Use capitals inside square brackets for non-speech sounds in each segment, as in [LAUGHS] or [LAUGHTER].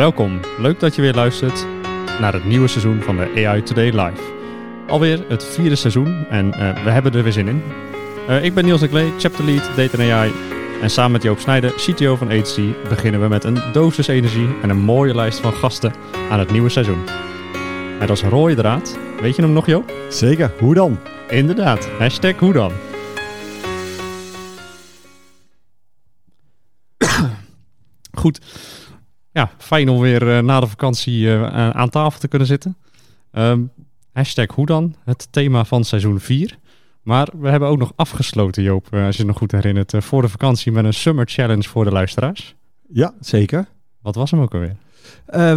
Welkom, leuk dat je weer luistert naar het nieuwe seizoen van de AI Today Live. Alweer het vierde seizoen en eh, we hebben er weer zin in. Uh, ik ben Niels Leclee, Chapter Lead Data AI. En samen met Joop Snijder, CTO van HC, beginnen we met een dosis energie en een mooie lijst van gasten aan het nieuwe seizoen. Met als rode draad, weet je hem nog Joop? Zeker, hoe dan? Inderdaad, hashtag hoe dan. Goed, ja, fijn om weer uh, na de vakantie uh, aan tafel te kunnen zitten. Um, hashtag hoe dan, het thema van seizoen 4. Maar we hebben ook nog afgesloten, Joop, uh, als je het nog goed herinnert, voor de vakantie met een summer challenge voor de luisteraars. Ja, zeker. Wat was hem ook alweer?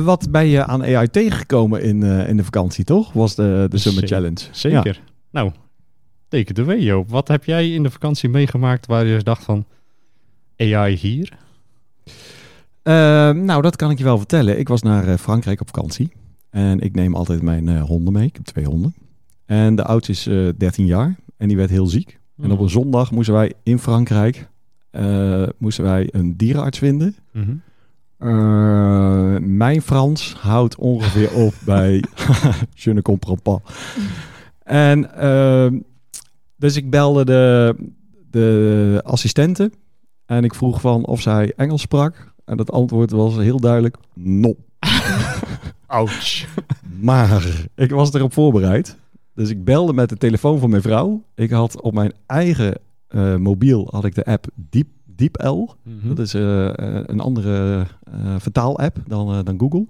wat ben je aan AI tegengekomen in, in de vakantie, toch? Was de, de Summer zeker, Challenge. Zeker. Ja. Nou, teken de way, Joop. Wat heb jij in de vakantie meegemaakt waar je dacht van AI hier? Uh, nou, dat kan ik je wel vertellen. Ik was naar uh, Frankrijk op vakantie. En ik neem altijd mijn uh, honden mee. Ik heb twee honden. En de oudste is 13 jaar. En die werd heel ziek. En op een zondag moesten wij in Frankrijk moesten wij een dierenarts vinden. Mm -hmm. mijn Frans houdt ongeveer [LAUGHS] op bij [LAUGHS] je ne comprends pas. En ehm, dus ik belde de, de assistente. En ik vroeg van of zij Engels sprak. En dat antwoord was heel duidelijk: no. [LAUGHS] Ouch. Maar ik was erop voorbereid. Dus ik belde met de telefoon van mijn vrouw. Ik had op mijn eigen uh, mobiel had ik de app Deep, DeepL. Mm -hmm. Dat is uh, een andere uh, vertaal-app dan, dan Google.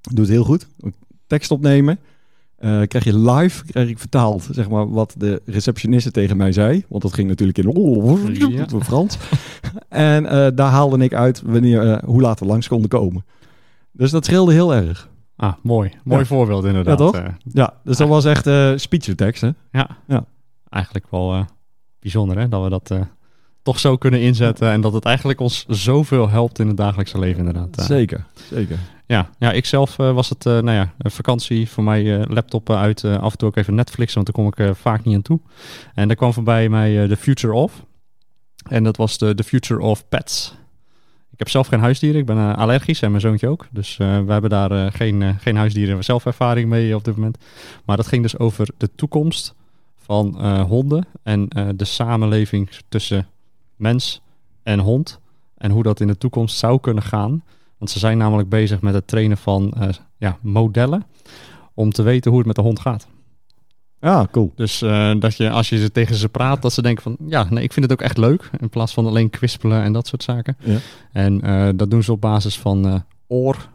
Doet heel goed. Tekst opnemen. Uh, krijg je live, krijg ik vertaald, zeg maar, wat de receptioniste tegen mij zei. Want dat ging natuurlijk in ja. [LAUGHS] Frans. en uh, daar haalde ik uit wanneer, uh, hoe laat we langs konden komen. Dus dat scheelde heel erg. Ah, mooi. Mooi ja. voorbeeld inderdaad. Ja, toch? ja, dus dat was echt uh, speech-tekst, hè? Ja. ja. Eigenlijk wel bijzonder, hè? Dat we dat toch zo kunnen inzetten. En dat het eigenlijk ons zoveel helpt in het dagelijkse leven, inderdaad. Zeker, zeker. Ja, ja ik zelf uh, was het, uh, nou ja, een vakantie voor mij uh, laptop uit. af en toe ook even Netflix, want daar kom ik vaak niet aan toe. En daar kwam voorbij mij The Future of. En dat was de, the Future of Pets. Ik heb zelf geen huisdieren, ik ben allergisch en mijn zoontje ook. Dus we hebben daar geen, geen huisdieren zelf ervaring mee op dit moment. Maar dat ging dus over de toekomst van honden en de samenleving tussen mens en hond. En hoe dat in de toekomst zou kunnen gaan. Want ze zijn namelijk bezig met het trainen van uh, ja, modellen. Om te weten hoe het met de hond gaat. Ja, cool. Dus uh, dat je als je ze tegen ze praat, dat ze denken van ja, nee, ik vind het ook echt leuk. In plaats van alleen kwispelen en dat soort zaken. Ja. En uh, dat doen ze op basis van oor,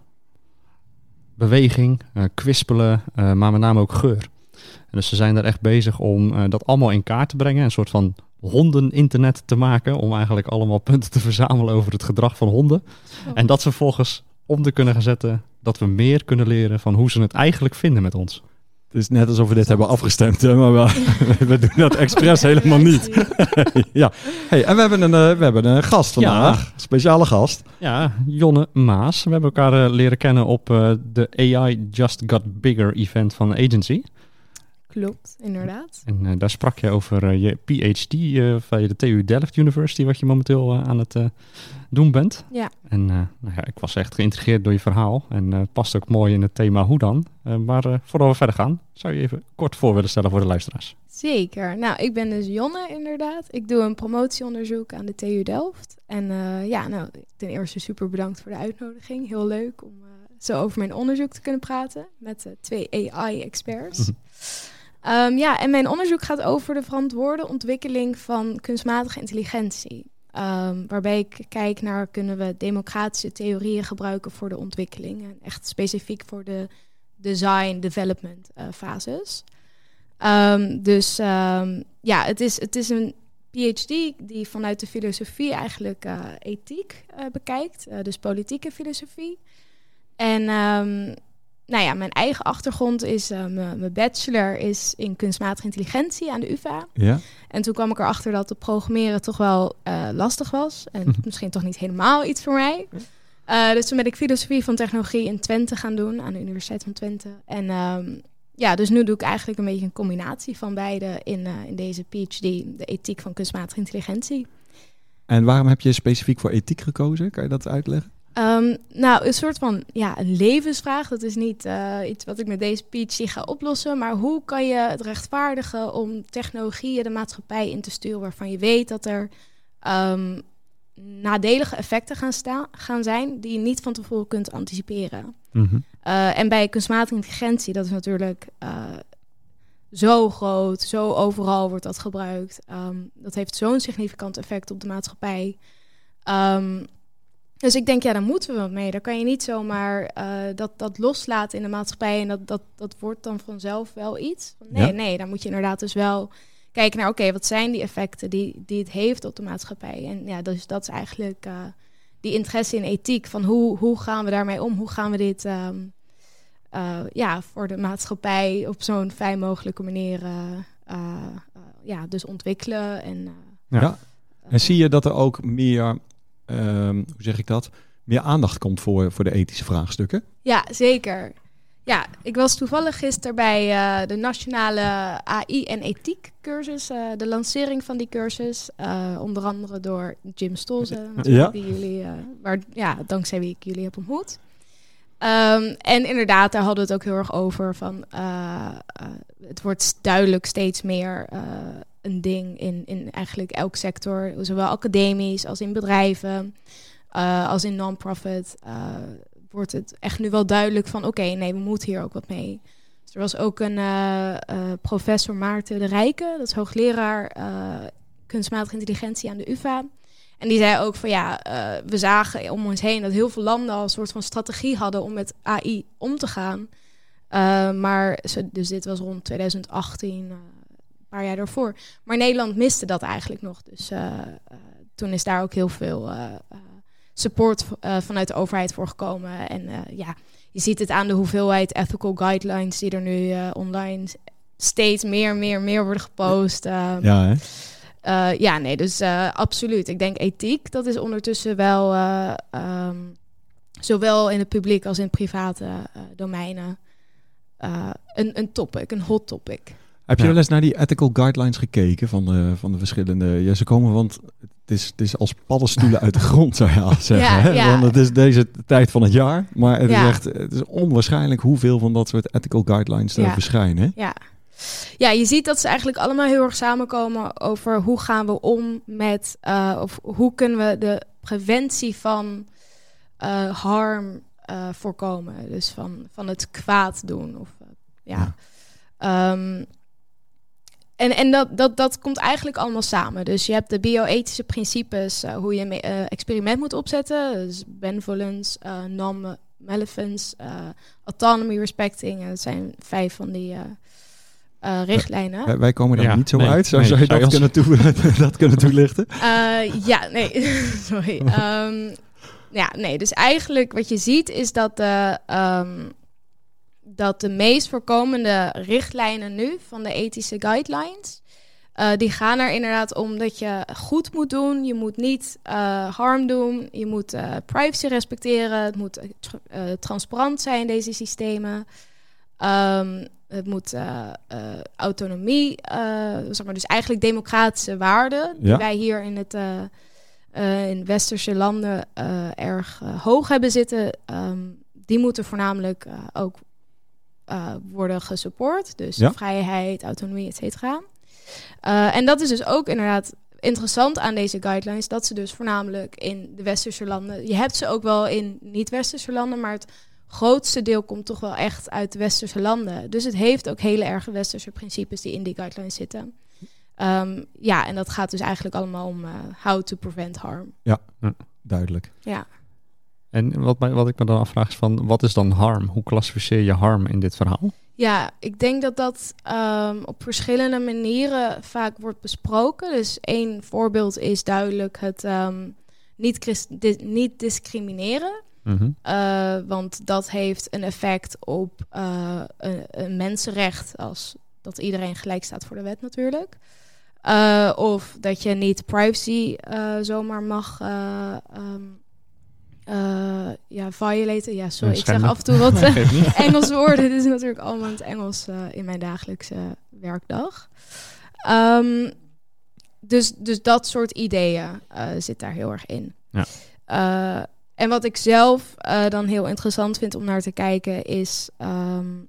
beweging, kwispelen, maar met name ook geur. En dus ze zijn er echt bezig om dat allemaal in kaart te brengen. Een soort van honden-internet te maken. Om eigenlijk allemaal punten te verzamelen over het gedrag van honden. Oh. En dat vervolgens om te kunnen gaan zetten dat we meer kunnen leren van hoe ze het eigenlijk vinden met ons. Het is net alsof we dit hebben afgestemd, hè? maar we, [LAUGHS] we, doen dat expres [LAUGHS] helemaal niet. [LAUGHS] ja, hey, en we hebben een, uh, we hebben een gast vandaag, ja. speciale gast. Ja, Jonne Maas. We hebben elkaar uh, leren kennen op uh, de AI Just Got Bigger event van Agency. Klopt, inderdaad. En uh, daar sprak je over uh, je PhD uh, van de TU Delft University, wat je momenteel aan het doen bent. Ja. En nou ja, ik was echt geïntrigeerd door je verhaal en past ook mooi in het thema hoe dan. maar voordat we verder gaan, zou je even kort voor willen stellen voor de luisteraars? Zeker. Nou, ik ben dus Jonne inderdaad. Ik doe een promotieonderzoek aan de TU Delft. En ja, nou, ten eerste super bedankt voor de uitnodiging. Heel leuk om zo over mijn onderzoek te kunnen praten met twee AI-experts. [LAUGHS] Um, ja, en mijn onderzoek gaat over de verantwoorde ontwikkeling van kunstmatige intelligentie. Um, waarbij ik kijk naar kunnen we democratische theorieën gebruiken voor de ontwikkeling. En echt specifiek voor de design, development uh, fases. Um, dus ja, het is, het is een PhD die vanuit de filosofie eigenlijk uh, ethiek uh, bekijkt. dus politieke filosofie. En ehm, nou ja, mijn eigen achtergrond is, uh, mijn bachelor is in kunstmatige intelligentie aan de UvA. Ja. En toen kwam ik erachter dat het programmeren toch wel uh, lastig was. En misschien toch niet helemaal iets voor mij. Uh, dus toen ben ik filosofie van technologie in Twente gaan doen, aan de Universiteit van Twente. En um, ja, dus nu doe ik eigenlijk een beetje een combinatie van beide in, in deze PhD, de ethiek van kunstmatige intelligentie. En waarom heb je specifiek voor ethiek gekozen? Kan je dat uitleggen? Um, nou, een soort van ja, een levensvraag. Dat is niet uh, iets wat ik met deze PhD ga oplossen. Maar hoe kan je het rechtvaardigen om technologieën de maatschappij in te sturen waarvan je weet dat er um, nadelige effecten gaan, staan, gaan zijn die je niet van tevoren kunt anticiperen. Mm -hmm. uh, en bij kunstmatige intelligentie, dat is natuurlijk uh, zo groot, zo overal wordt dat gebruikt. Um, dat heeft zo'n significant effect op de maatschappij. Um, dus ik denk, ja, daar moeten we wat mee. Daar kan je niet zomaar uh, dat, dat loslaten in de maatschappij en dat, dat, dat wordt dan vanzelf wel iets. Nee, Ja. nee, dan moet je inderdaad dus wel kijken naar, oké, wat zijn die effecten die, die het heeft op de maatschappij? En ja, dus dat is eigenlijk uh, die interesse in ethiek, van hoe, hoe gaan we daarmee om? Hoe gaan we dit um, uh, ja, voor de maatschappij op zo'n fijn mogelijke manier ja, dus ontwikkelen? En, ja. ja. En zie je dat er ook meer Um, hoe zeg ik dat? Meer aandacht komt voor, voor de ethische vraagstukken? Ja, zeker. Ja, ik was toevallig gisteren bij uh, de nationale AI en ethiek cursus, uh, de lancering van die cursus, uh, onder andere door Jim Stolze, ja. die jullie, waar, ja, dankzij wie ik jullie heb ontmoet. Um, en inderdaad, daar hadden we het ook heel erg over van, het wordt duidelijk steeds meer een ding in, in eigenlijk elk sector, zowel academisch als in bedrijven, uh, als in non-profit, uh, wordt het echt nu wel duidelijk van oké, nee, we moeten hier ook wat mee. Dus er was ook een uh, professor Maarten de Rijke, dat is hoogleraar kunstmatige intelligentie aan de UvA. En die zei ook van ja, we zagen om ons heen dat heel veel landen al een soort van strategie hadden om met AI om te gaan. maar, dus dit was rond 2018, paar jaar daarvoor. Maar Nederland miste dat eigenlijk nog. Dus uh, uh, toen is daar ook heel veel uh, support vanuit de overheid voor gekomen. En ja, je ziet het aan de hoeveelheid ethical guidelines die er nu online steeds meer, meer, meer worden gepost. ja, hè? ja, nee, dus absoluut. Ik denk ethiek, dat is ondertussen wel um, zowel in het publiek als in private domeinen een, een topic, een hot topic. Heb je wel eens naar die ethical guidelines gekeken van de, van de verschillende... Ja, ze komen, want het is, het is als paddenstoelen uit de [LAUGHS] grond, zou je al zeggen. Ja, hè? ja. Want het is deze tijd van het jaar. Maar het, Ja. is echt, het is onwaarschijnlijk hoeveel van dat soort ethical guidelines er verschijnen. Ja. ja, je ziet dat ze eigenlijk allemaal heel erg samenkomen over hoe gaan we om met, eh, of hoe kunnen we de preventie van eh, harm eh, voorkomen. Dus van, van het kwaad doen. Of, eh, ja. Ehm, en en dat, dat, dat komt eigenlijk allemaal samen. Dus je hebt de bioethische principes, eh, hoe je een eh, experiment moet opzetten. Dus benevolence, uh, non-malevolence, uh, autonomy respecting. En dat zijn vijf van die uh, richtlijnen. Wij, wij komen er Ja, niet zo nee, uit. Zou, nee, zou je dat kunnen, toe, [LAUGHS] dat kunnen toelichten? Uh, ja, nee, [LAUGHS] sorry. Um, [LAUGHS] ja, nee, dus eigenlijk wat je ziet is dat de, um, dat de meest voorkomende richtlijnen nu van de ethische guidelines, uh, die gaan er inderdaad om dat je goed moet doen, je moet niet uh, harm doen, je moet uh, privacy respecteren, het moet tra transparant zijn, deze systemen. Um, het moet autonomie, zeg maar, dus eigenlijk democratische waarden, die Ja. wij hier in het in westerse landen erg hoog hebben zitten, um, die moeten voornamelijk ook worden gesupport. Dus Ja. vrijheid, autonomie, et cetera. en dat is dus ook inderdaad interessant aan deze guidelines, dat ze dus voornamelijk in de westerse landen, je hebt ze ook wel in niet-westerse landen, maar het grootste deel komt toch wel echt uit de westerse landen. Dus het heeft ook hele erge westerse principes die in die guidelines zitten. Um, ja, en dat gaat dus eigenlijk allemaal om uh, how to prevent harm. Duidelijk. Ja. En wat, wat ik me dan afvraag is van, wat is dan harm? Hoe klassificeer je harm in dit verhaal? Ja, ik denk dat dat um, op verschillende manieren vaak wordt besproken. Dus één voorbeeld is duidelijk het um, niet, niet discrimineren. Mhm. Uh, want dat heeft een effect op uh, een, een, mensenrecht, als dat iedereen gelijk staat voor de wet natuurlijk. Uh, of dat je niet privacy zomaar mag um, ja, violaten. Ja, sorry, ik zeg af en toe wat [LAUGHS] Engelse woorden. Dit is natuurlijk allemaal in het Engels in mijn dagelijkse werkdag. Um, dus, dus dat soort ideeën zit daar heel erg in. Ja. En wat ik zelf uh, dan heel interessant vind om naar te kijken is. Um,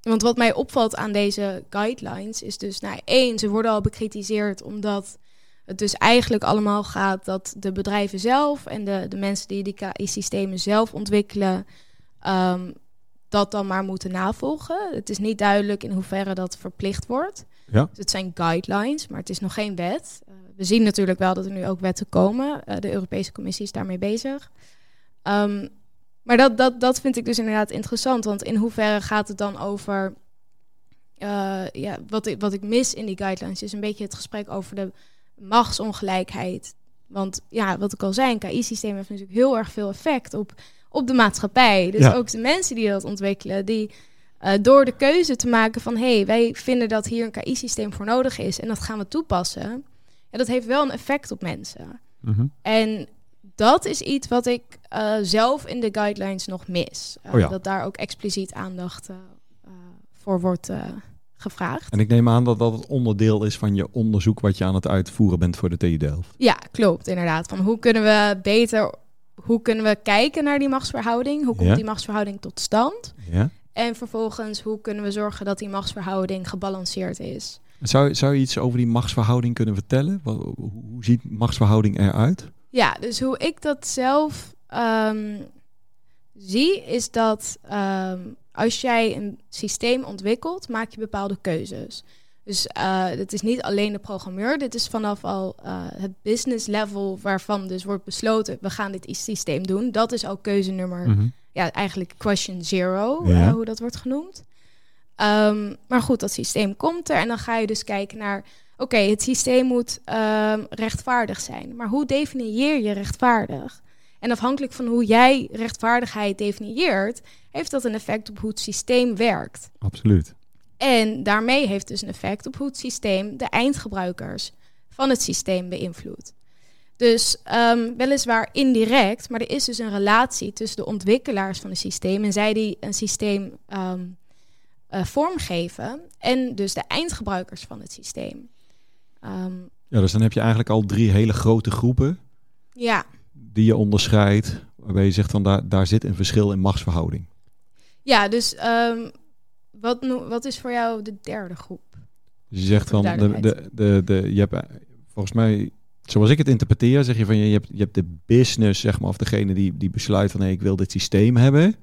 want wat mij opvalt aan deze guidelines is dus, nou één, ze worden al bekritiseerd omdat het dus eigenlijk allemaal gaat dat de bedrijven zelf en de, de mensen die die KI-systemen zelf ontwikkelen, um, dat dan maar moeten navolgen. Het is niet duidelijk in hoeverre dat verplicht wordt. Ja. Dus het zijn guidelines, maar het is nog geen wet. Uh, we zien natuurlijk wel dat er nu ook wetten komen. Uh, de Europese Commissie is daarmee bezig. Um, maar dat, dat, dat vind ik dus inderdaad interessant. Want in hoeverre gaat het dan over. Uh, ja, wat, ik, wat ik mis in die guidelines is een beetje het gesprek over de machtsongelijkheid. Want ja, wat ik al zei, een KI-systeem heeft natuurlijk heel erg veel effect op, op de maatschappij. Dus Ja. ook de mensen die dat ontwikkelen, die uh, door de keuze te maken van hé, hey, wij vinden dat hier een KI-systeem voor nodig is en dat gaan we toepassen. Ja, dat heeft wel een effect op mensen. Mhm. En dat is iets wat ik uh, zelf in de guidelines nog mis. Uh, Oh ja. Dat daar ook expliciet aandacht voor wordt gevraagd. En ik neem aan dat dat het onderdeel is van je onderzoek wat je aan het uitvoeren bent voor de TU Delft. Ja, klopt, inderdaad. Van hoe kunnen we beter, hoe kunnen we kijken naar die machtsverhouding? Hoe komt Ja. die machtsverhouding tot stand? Ja? En vervolgens, hoe kunnen we zorgen dat die machtsverhouding gebalanceerd is? Zou, zou je iets over die machtsverhouding kunnen vertellen? Wat, hoe hoe ziet machtsverhouding eruit? Ja, dus hoe ik dat zelf ehm, zie, is dat ehm, als jij een systeem ontwikkelt, maak je bepaalde keuzes. Dus uh, het is niet alleen de programmeur, dit is vanaf al uh, het business level waarvan dus wordt besloten, we gaan dit systeem doen. Dat is al keuze nummer, Mhm. ja, eigenlijk question zero, Ja. uh, hoe dat wordt genoemd. Um, maar goed, dat systeem komt er en dan ga je dus kijken naar, oké, het systeem moet um, rechtvaardig zijn. Maar hoe definieer je rechtvaardig? En afhankelijk van hoe jij rechtvaardigheid definieert, heeft dat een effect op hoe het systeem werkt. Absoluut. En daarmee heeft dus een effect op hoe het systeem de eindgebruikers van het systeem beïnvloedt. Dus um, weliswaar indirect, maar er is dus een relatie tussen de ontwikkelaars van het systeem en zij die een systeem um, uh, vormgeven en dus de eindgebruikers van het systeem. Um, Ja, dus dan heb je eigenlijk al drie hele grote groepen ja, die je onderscheidt, waarbij je zegt van daar, daar zit een verschil in machtsverhouding. ja, dus um, wat, wat is voor jou de derde groep? Dus je zegt van, de de, de, de, je hebt eh, volgens mij, zoals ik het interpreteer, zeg je van je, je, hebt, je hebt de business, zeg maar, of degene die, die besluit van hé, ik wil dit systeem hebben.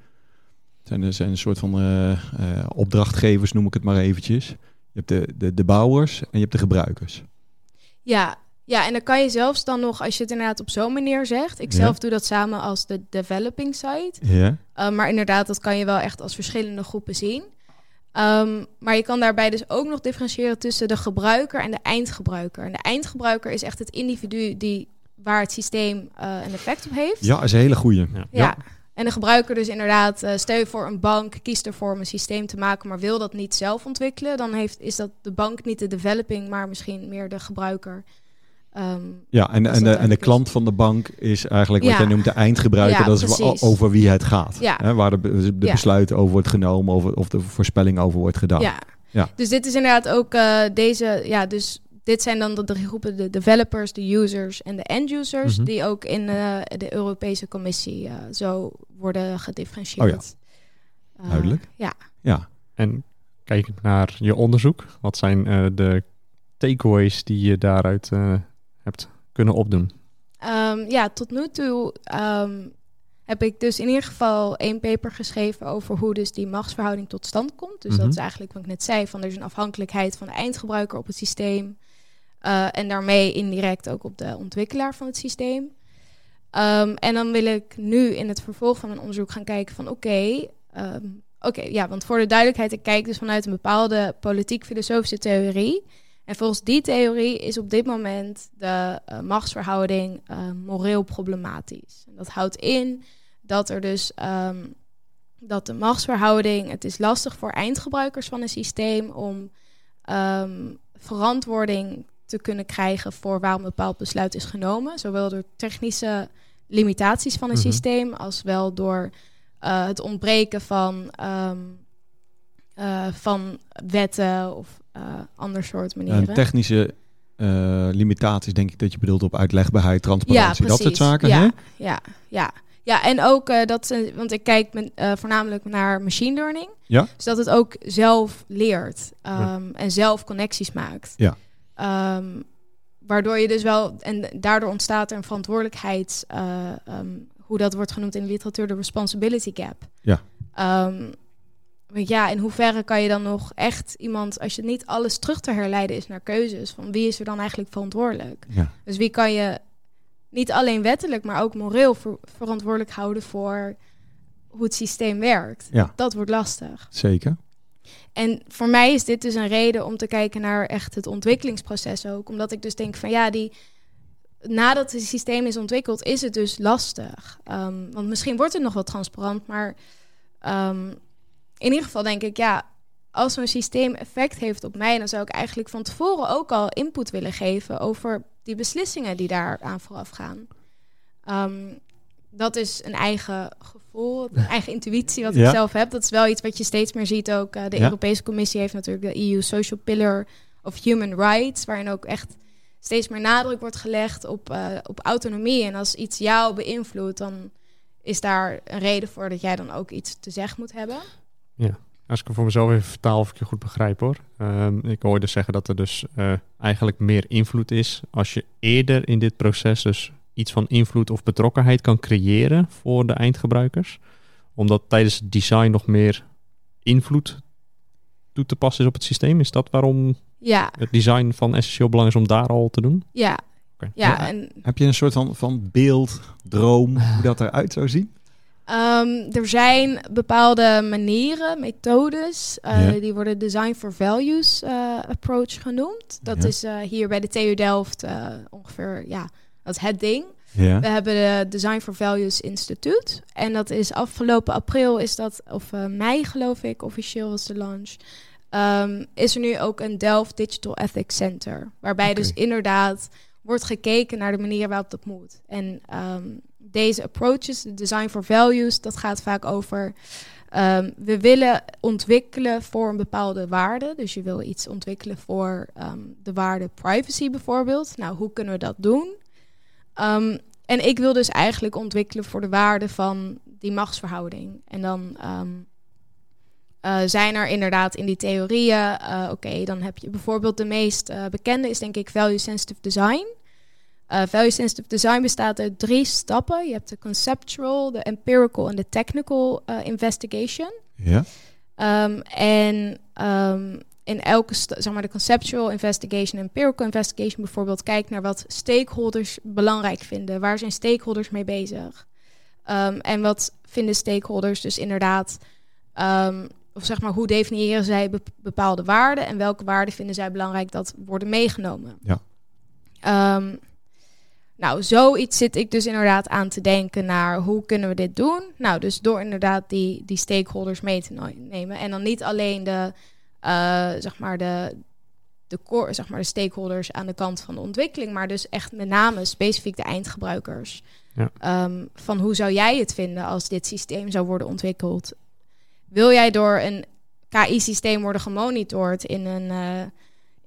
Zijn, er zijn een soort van eh, eh, opdrachtgevers, noem ik het maar eventjes. Je hebt de, de, de bouwers en je hebt de gebruikers. Ja, ja, en dan kan je zelfs dan nog, als je het inderdaad op zo'n manier zegt. Ik Ja. zelf doe dat samen als de developing site. Ja. Uh, maar inderdaad, dat kan je wel echt als verschillende groepen zien. Um, maar je kan daarbij dus ook nog differentiëren tussen de gebruiker en de eindgebruiker. En de eindgebruiker is echt het individu die, waar het systeem uh, een effect op heeft. Ja, is een hele goeie. Ja. Ja. En de gebruiker dus inderdaad, uh, stel je voor een bank kiest ervoor om een systeem te maken, maar wil dat niet zelf ontwikkelen, dan heeft, is dat de bank niet de developing, maar misschien meer de gebruiker. Um, Ja, en, Als en, de, en de is. klant van de bank is eigenlijk wat Ja. jij noemt de eindgebruiker. Ja, dat is precies. over wie het gaat. Ja. Hè, waar de, Ja. besluiten over wordt genomen of, of de voorspelling over wordt gedaan. Ja. Ja. Dus dit is inderdaad ook uh, deze, ja, dus dit zijn dan de drie groepen, de developers, de users en de end-users, Mhm. die ook in uh, de Europese Commissie uh, zo worden gedifferentieerd. Uh, Duidelijk. ja. Ja. En kijkend naar je onderzoek, wat zijn eh, de takeaways die je daaruit eh, hebt kunnen opdoen? Um, ja, tot nu toe um, heb ik dus in ieder geval één paper geschreven over hoe dus die machtsverhouding tot stand komt. Dus Mhm. dat is eigenlijk wat ik net zei, van er is een afhankelijkheid van de eindgebruiker op het systeem. Uh, en daarmee indirect ook op de ontwikkelaar van het systeem. Um, en dan wil ik nu in het vervolg van mijn onderzoek gaan kijken van oké, okay, oké, okay, ja, want voor de duidelijkheid, ik kijk dus vanuit een bepaalde politiek-filosofische theorie. En volgens die theorie is op dit moment de uh, machtsverhouding uh, moreel problematisch. Dat houdt in dat er dus ehm, dat de machtsverhouding, het is lastig voor eindgebruikers van een systeem om ehm, verantwoording te kunnen krijgen voor waarom een bepaald besluit is genomen. Zowel door technische limitaties van een Mhm. systeem als wel door eh, het ontbreken van, ehm, eh, van wetten of eh ander soort manieren. En technische eh, limitaties denk ik dat je bedoelt op uitlegbaarheid, transparantie, dat soort zaken. Ja, hè? ja, ja. ja, en ook eh, dat ze, want ik kijk met, voornamelijk naar machine learning. Ja. Dus dat het ook zelf leert Ja. ehm, en zelf connecties maakt. Ja. Ehm, waardoor je dus wel, en daardoor ontstaat er een verantwoordelijkheids, eh, ehm, hoe dat wordt genoemd in de literatuur, de responsibility gap. Ja. Want ja, in hoeverre kan je dan nog echt iemand, als je niet alles terug te herleiden is naar keuzes, van wie is er dan eigenlijk verantwoordelijk? Ja. Dus wie kan je niet alleen wettelijk, maar ook moreel ver- verantwoordelijk houden voor hoe het systeem werkt? Ja. Dat wordt lastig. Zeker. En voor mij is dit dus een reden om te kijken naar echt het ontwikkelingsproces ook. Omdat ik dus denk van ja, die, nadat het systeem is ontwikkeld, is het dus lastig. Ehm, want misschien wordt het nog wel transparant, maar ehm, in ieder geval denk ik ja, als zo'n systeem effect heeft op mij, dan zou ik eigenlijk van tevoren ook al input willen geven over die beslissingen die daar aan vooraf gaan. Ehm, dat is een eigen gevoel, [LAUGHS] een eigen intuïtie wat Ja. ik zelf heb. Dat is wel iets wat je steeds meer ziet ook. Eh, de Ja. Europese Commissie heeft natuurlijk de EU Social Pillar of Human Rights, waarin ook echt steeds meer nadruk wordt gelegd op, eh, op autonomie. En als iets jou beïnvloedt, dan is daar een reden voor dat jij dan ook iets te zeggen moet hebben. Als ik het voor mezelf even vertaal of ik je goed begrijp hoor. Ehm, ik hoorde zeggen dat er dus eh, eigenlijk meer invloed is als je eerder in dit proces dus iets van invloed of betrokkenheid kan creëren voor de eindgebruikers. Omdat tijdens het design nog meer invloed toe te passen is op het systeem. Is dat waarom Ja, het design van essentieel belang is om daar al te doen? ja, Oké. ja. Ja. En Heb je een soort van, van beeld, droom, hoe [SIGHS] dat eruit zou zien? Ehm, er zijn bepaalde manieren, methodes, eh, Ja. die worden Design for Values eh, approach genoemd. Dat Ja. is eh, hier bij de TU Delft ongeveer, ja, dat is het ding. Ja. We hebben de Design for Values Instituut. En dat is afgelopen april, is dat, of mei geloof ik, officieel was de launch. Ehm, is er nu ook een Delft Digital Ethics Center. Waarbij dus inderdaad wordt gekeken naar de manier waarop dat moet. En ehm, deze approaches, de Design for Values, dat gaat vaak over... ehm, we willen ontwikkelen voor een bepaalde waarde. Dus je wil iets ontwikkelen voor ehm, de waarde privacy bijvoorbeeld. Nou, hoe kunnen we dat doen? Ehm, en ik wil dus eigenlijk ontwikkelen voor de waarde van die machtsverhouding. En dan eh, zijn er inderdaad in die theorieën, eh, oké, dan heb je bijvoorbeeld de meest eh, bekende is denk ik value sensitive design. Eh, value sensitive design bestaat uit drie stappen. Je hebt de conceptual, de empirical en de technical eh, investigation. Ja. Ehm, en ehm, in elke, zeg maar, de conceptual investigation, empirical investigation bijvoorbeeld, kijkt naar wat stakeholders belangrijk vinden. Waar zijn stakeholders mee bezig? Ehm, en wat vinden stakeholders dus inderdaad, of zeg maar, hoe definiëren zij bep- bepaalde waarden en welke waarden vinden zij belangrijk dat worden meegenomen? Ja. Nou, zoiets zit ik dus inderdaad aan te denken naar hoe kunnen we dit doen? Nou, dus door inderdaad die, die stakeholders mee te nemen. En dan niet alleen de, eh, zeg maar de, de, core, zeg maar de stakeholders aan de kant van de ontwikkeling, maar dus echt met name specifiek de eindgebruikers. Ja. Ehm, van hoe zou jij het vinden als dit systeem zou worden ontwikkeld? Wil jij door een KI-systeem worden gemonitord in een, eh,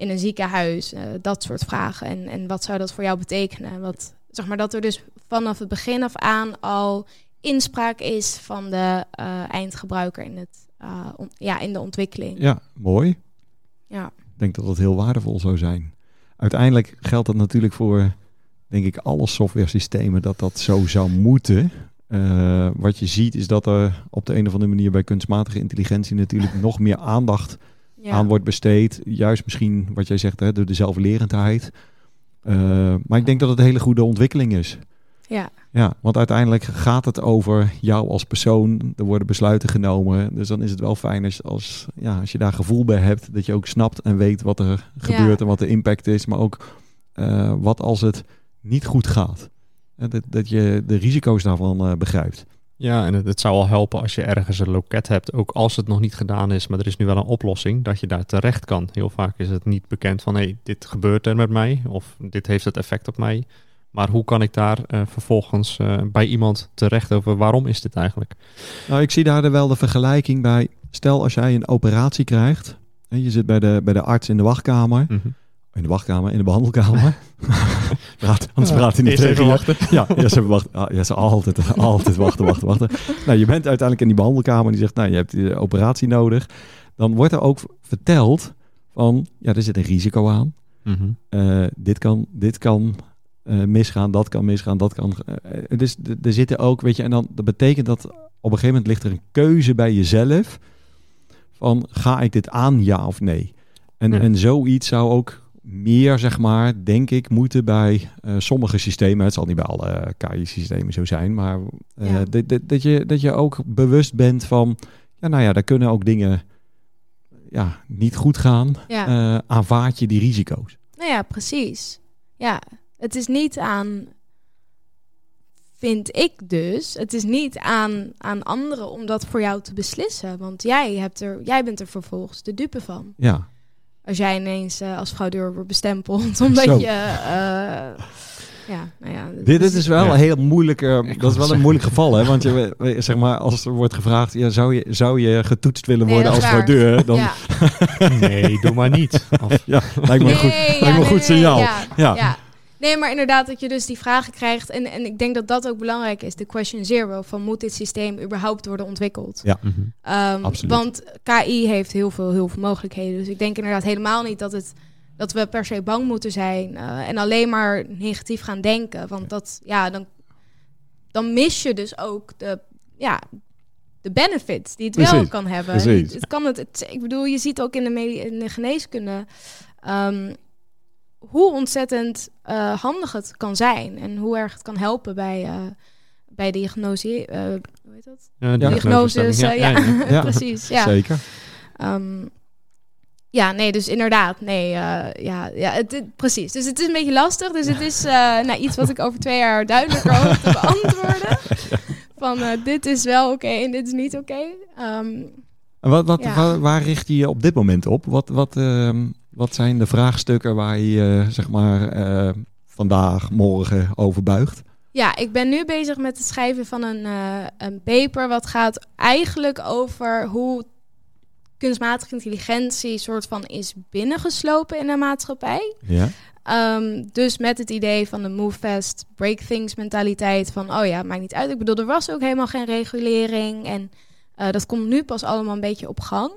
in een ziekenhuis? Eh, dat soort vragen. En, en wat zou dat voor jou betekenen? Wat, zeg maar dat er dus vanaf het begin af aan al inspraak is van de eh, eindgebruiker in, het, eh, ja, in de ontwikkeling. ja, mooi. Ja. Ik denk dat dat heel waardevol zou zijn. Uiteindelijk geldt dat natuurlijk voor, denk ik, alle software systemen dat dat zo zou moeten. Wat je ziet is dat er op de een of andere manier bij kunstmatige intelligentie natuurlijk nog meer aandacht Ja. aan wordt besteed. Juist misschien wat jij zegt, hè, door de zelflerendheid. Eh, maar ik denk dat het een hele goede ontwikkeling is. ja. Ja, want uiteindelijk gaat het over jou als persoon. Er worden besluiten genomen. Dus dan is het wel fijn als, als, ja, als je daar gevoel bij hebt. Dat je ook snapt en weet wat er gebeurt en wat de impact is. Maar ook eh, wat als het niet goed gaat. Dat, dat je de risico's daarvan eh, begrijpt. Ja, en het, het zou al helpen als je ergens een loket hebt, ook als het nog niet gedaan is, maar er is nu wel een oplossing, dat je daar terecht kan. Heel vaak is het niet bekend van, hé, hey, dit gebeurt er met mij, of dit heeft het effect op mij. Maar hoe kan ik daar uh, vervolgens uh, bij iemand terecht over waarom is dit eigenlijk? Nou, ik zie daar wel de vergelijking bij. Stel als jij een operatie krijgt, en je zit bij de, bij de arts in de wachtkamer. Mm -hmm. In de wachtkamer, in de behandelkamer. [LAUGHS] Praat, anders praat hij niet Eerst tegen wachten. Ja, ja, ze wachten. Ah, ja, ze altijd, [LAUGHS] altijd wachten, wachten, wachten. Nou, je bent uiteindelijk in die behandelkamer en die zegt, nou, je hebt die operatie nodig. Dan wordt er ook verteld van, ja, er zit een risico aan. Mhm. Uh, dit kan, dit kan uh, misgaan, dat kan misgaan, dat kan. Uh, dus er zitten ook, weet je, en dan dat betekent dat op een gegeven moment ligt er een keuze bij jezelf van ga ik dit aan, ja of nee. En, Ja. en zoiets zou ook meer, zeg maar, denk ik, moeten bij eh, sommige systemen. Het zal niet bij alle KI-systemen zo zijn, maar eh, Ja. dat, dat, dat, je, dat je ook bewust bent van, ja, nou ja, daar kunnen ook dingen ja, niet goed gaan. Ja. Eh, aanvaard je die risico's. Nou ja, precies. Ja, het is niet aan, vind ik dus, het is niet aan, aan anderen om dat voor jou te beslissen. Want jij, hebt er, jij bent er vervolgens de dupe van. Ja, Als jij ineens eh, als fraudeur wordt bestempeld, [LAUGHS] omdat Zo. je... eh, ja, nou ja. Dit, dit dus- is wel Ja. een heel moeilijk, dat is wel een moeilijk geval, hè? Want je, zeg maar, als er wordt gevraagd, ja, zou, je, zou je getoetst willen worden als fraudeur? Dan Ja. [LAUGHS] Nee, doe maar niet. Of, ja, lijkt me een goed, lijkt me een goed signaal. Ja. Nee, maar inderdaad dat je dus die vragen krijgt. En, en ik denk dat dat ook belangrijk is. De question zero van moet dit systeem überhaupt worden ontwikkeld? Ja. Ehm, Absoluut. Want KI heeft heel veel, heel veel mogelijkheden. Dus ik denk inderdaad helemaal niet dat, het, dat we per se bang moeten zijn. eh, en alleen maar negatief gaan denken. Want dat, ja, dan, dan mis je dus ook de, ja, de benefits die het wel kan hebben. precies. Het kan het, het- ik bedoel, je ziet ook in de, in de geneeskunde ehm, hoe ontzettend eh, handig het kan zijn. En hoe erg het kan helpen bij, eh bij diagnose. eh, hoe heet dat? Ja, Diagnoses. ja, ja, ja, ja. [LAUGHS] Ja. precies. Ja. Zeker. Ehm, ja, nee, dus inderdaad, nee, eh, ja, ja het, het- precies. Dus het is een beetje lastig. Dus het is eh, nou, iets wat ik over twee jaar duidelijker hoop te beantwoorden. Van eh, dit is wel oké en dit is niet oké. Ehm, En wat, wat, Ja. waar, waar richt je je op dit moment op? Wat, wat, ehm, wat zijn de vraagstukken waar je je, zeg maar eh, vandaag, morgen over buigt? ja, ik ben nu bezig met het schrijven van een, eh, een paper wat gaat eigenlijk over hoe kunstmatige intelligentie soort van is binnengeslopen in de maatschappij. Ja. Ehm, dus met het idee van de move fast, break things mentaliteit van oh ja, maakt niet uit. Ik bedoel, er was ook helemaal geen regulering en eh, dat komt nu pas allemaal een beetje op gang.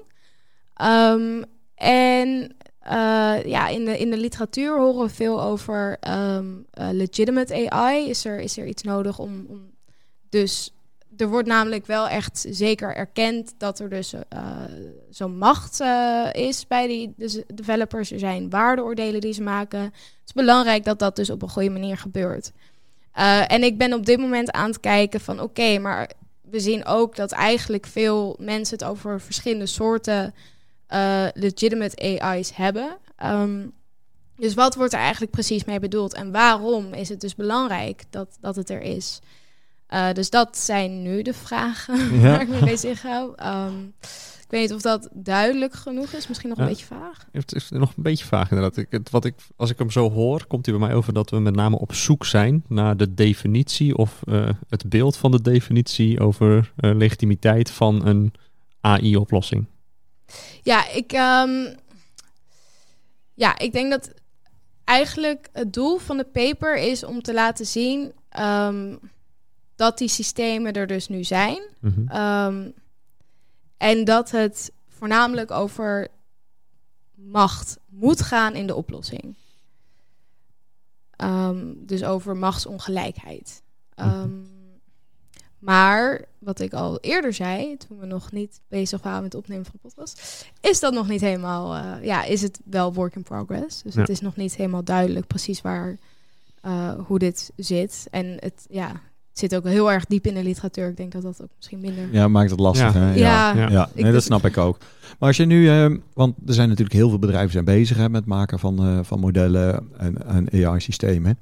Ehm, en eh, ja, in de, in de literatuur horen we veel over ehm, eh, legitimate AI. Is er, is er iets nodig om, om dus er wordt namelijk wel echt zeker erkend dat er dus eh, zo'n macht is bij die dus developers. Er zijn waardeoordelen die ze maken. Het is belangrijk dat dat dus op een goede manier gebeurt. En ik ben op dit moment aan het kijken van oké, maar we zien ook dat eigenlijk veel mensen het over verschillende soorten eh, legitimate AI's hebben. Ehm, dus wat wordt er eigenlijk precies mee bedoeld en waarom is het dus belangrijk dat, dat het er is? Eh, dus dat zijn nu de vragen [LAUGHS] Ja. waar ik me bezig hou. Ehm, ik weet niet of dat duidelijk genoeg is. Misschien nog Ja. een beetje vaag. Het is nog een beetje vaag inderdaad. Ik, het, wat ik, als ik hem zo hoor, komt hij bij mij over dat we met name op zoek zijn naar de definitie of eh, het beeld van de definitie over legitimiteit van een AI-oplossing. Ja, ik, ehm, ja, ik denk dat eigenlijk het doel van de paper is om te laten zien ehm, dat die systemen er dus nu zijn. Mhm. Ehm, en dat het voornamelijk over macht moet gaan in de oplossing. Dus over machtsongelijkheid. Ehm, maar wat ik al eerder zei, toen we nog niet bezig waren met het opnemen van de podcast, is dat nog niet helemaal, eh, ja, is het wel work in progress. Dus Ja. het is nog niet helemaal duidelijk precies waar, eh, hoe dit zit. En het, ja, het zit ook heel erg diep in de literatuur. Ik denk dat dat ook misschien minder. Ja, maakt het lastig. Ja. Hè? Ja. ja. Nee, dat snap ik ook. Maar als je nu, eh, want er zijn natuurlijk heel veel bedrijven zijn bezig hè, met het maken van, eh, van modellen en, en AI-systemen.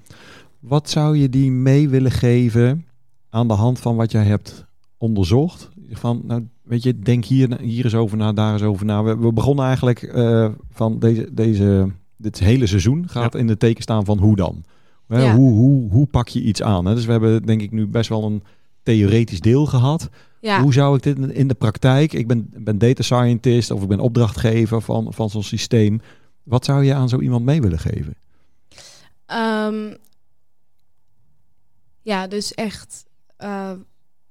Wat zou je die mee willen geven aan de hand van wat jij hebt onderzocht? Van, nou, weet je, denk hier, hier eens over na, daar eens over na. We, we begonnen eigenlijk eh, van deze, deze, dit hele seizoen gaat in de teken staan van hoe dan? Hè, Ja. hoe, hoe, hoe pak je iets aan? Hè? Dus we hebben denk ik nu best wel een theoretisch deel gehad. Ja, Hoe zou ik dit in de praktijk? Ik ben, ben data scientist of ik ben opdrachtgever van, van zo'n systeem. Wat zou je aan zo iemand mee willen geven? Ehm, ja dus echt eh,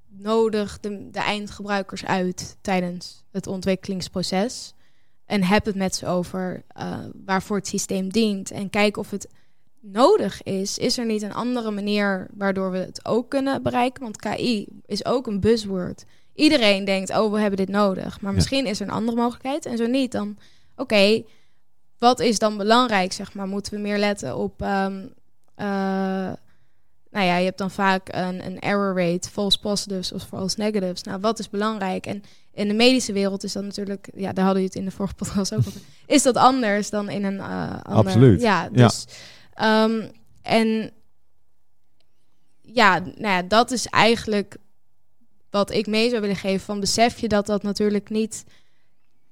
nodig de, de eindgebruikers uit tijdens het ontwikkelingsproces. En heb het met ze over eh, waarvoor het systeem dient. En kijk of het nodig is. Is er niet een andere manier waardoor we het ook kunnen bereiken? Want KI is ook een buzzword. Iedereen denkt, oh, we hebben dit nodig. Maar Ja. misschien is er een andere mogelijkheid. En zo niet, dan oké, wat is dan belangrijk, zeg maar? Moeten we meer letten op... ehm, eh, nou ja, je hebt dan vaak een, een error rate, false positives of false negatives. Nou, wat is belangrijk? En in de medische wereld is dat natuurlijk... Ja, daar hadden we het in de vorige podcast ook over. [LAUGHS] Is dat anders dan in een eh ander... Absoluut. Ja, Ja. dus... ehm, en ja, nou ja, dat is eigenlijk wat ik mee zou willen geven. Van besef je dat dat natuurlijk niet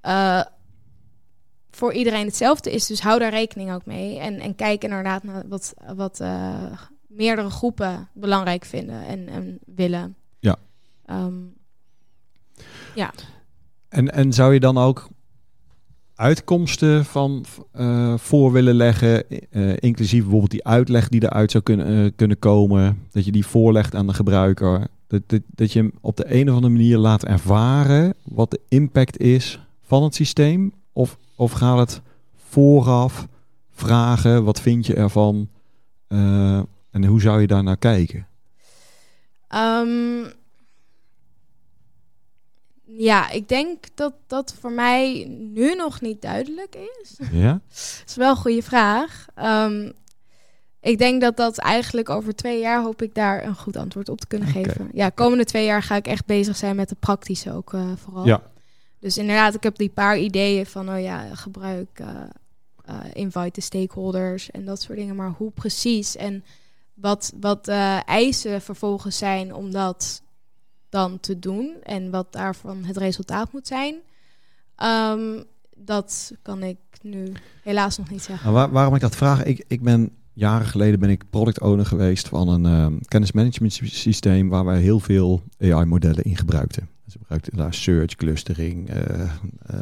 eh, voor iedereen hetzelfde is. Dus hou daar rekening ook mee. En, en kijk inderdaad naar wat, wat eh, meerdere groepen belangrijk vinden en, en willen. Ja. Ehm, En, en zou je dan ook uitkomsten van eh, voor willen leggen, eh, inclusief bijvoorbeeld die uitleg die eruit zou kunnen, eh, kunnen komen, dat je die voorlegt aan de gebruiker, dat, dat, dat je hem op de een of andere manier laat ervaren wat de impact is van het systeem? Of, of gaat het vooraf vragen, wat vind je ervan en hoe zou je daar naar kijken? Ehm, ja, ik denk dat dat voor mij nu nog niet duidelijk is. Ja? [LAUGHS] Dat is wel een goede vraag. Ehm, ik denk dat dat eigenlijk over twee jaar hoop ik daar een goed antwoord op te kunnen geven. Ja, komende twee jaar ga ik echt bezig zijn met de praktische ook eh, vooral. Ja. Dus inderdaad, ik heb die paar ideeën van, oh ja, gebruik, eh eh, invite de stakeholders en dat soort dingen. Maar hoe precies en wat, wat eh, eisen vervolgens zijn om dat dan te doen en wat daarvan het resultaat moet zijn, Ehm, dat kan ik nu helaas nog niet zeggen. Nou, waar- waarom ik dat vraag? Ik, ik ben jaren geleden ben ik product owner geweest van een ehm, kennismanagement sy- systeem waar wij heel veel AI-modellen in gebruikten. Dus we gebruikten daar search, clustering, eh, eh,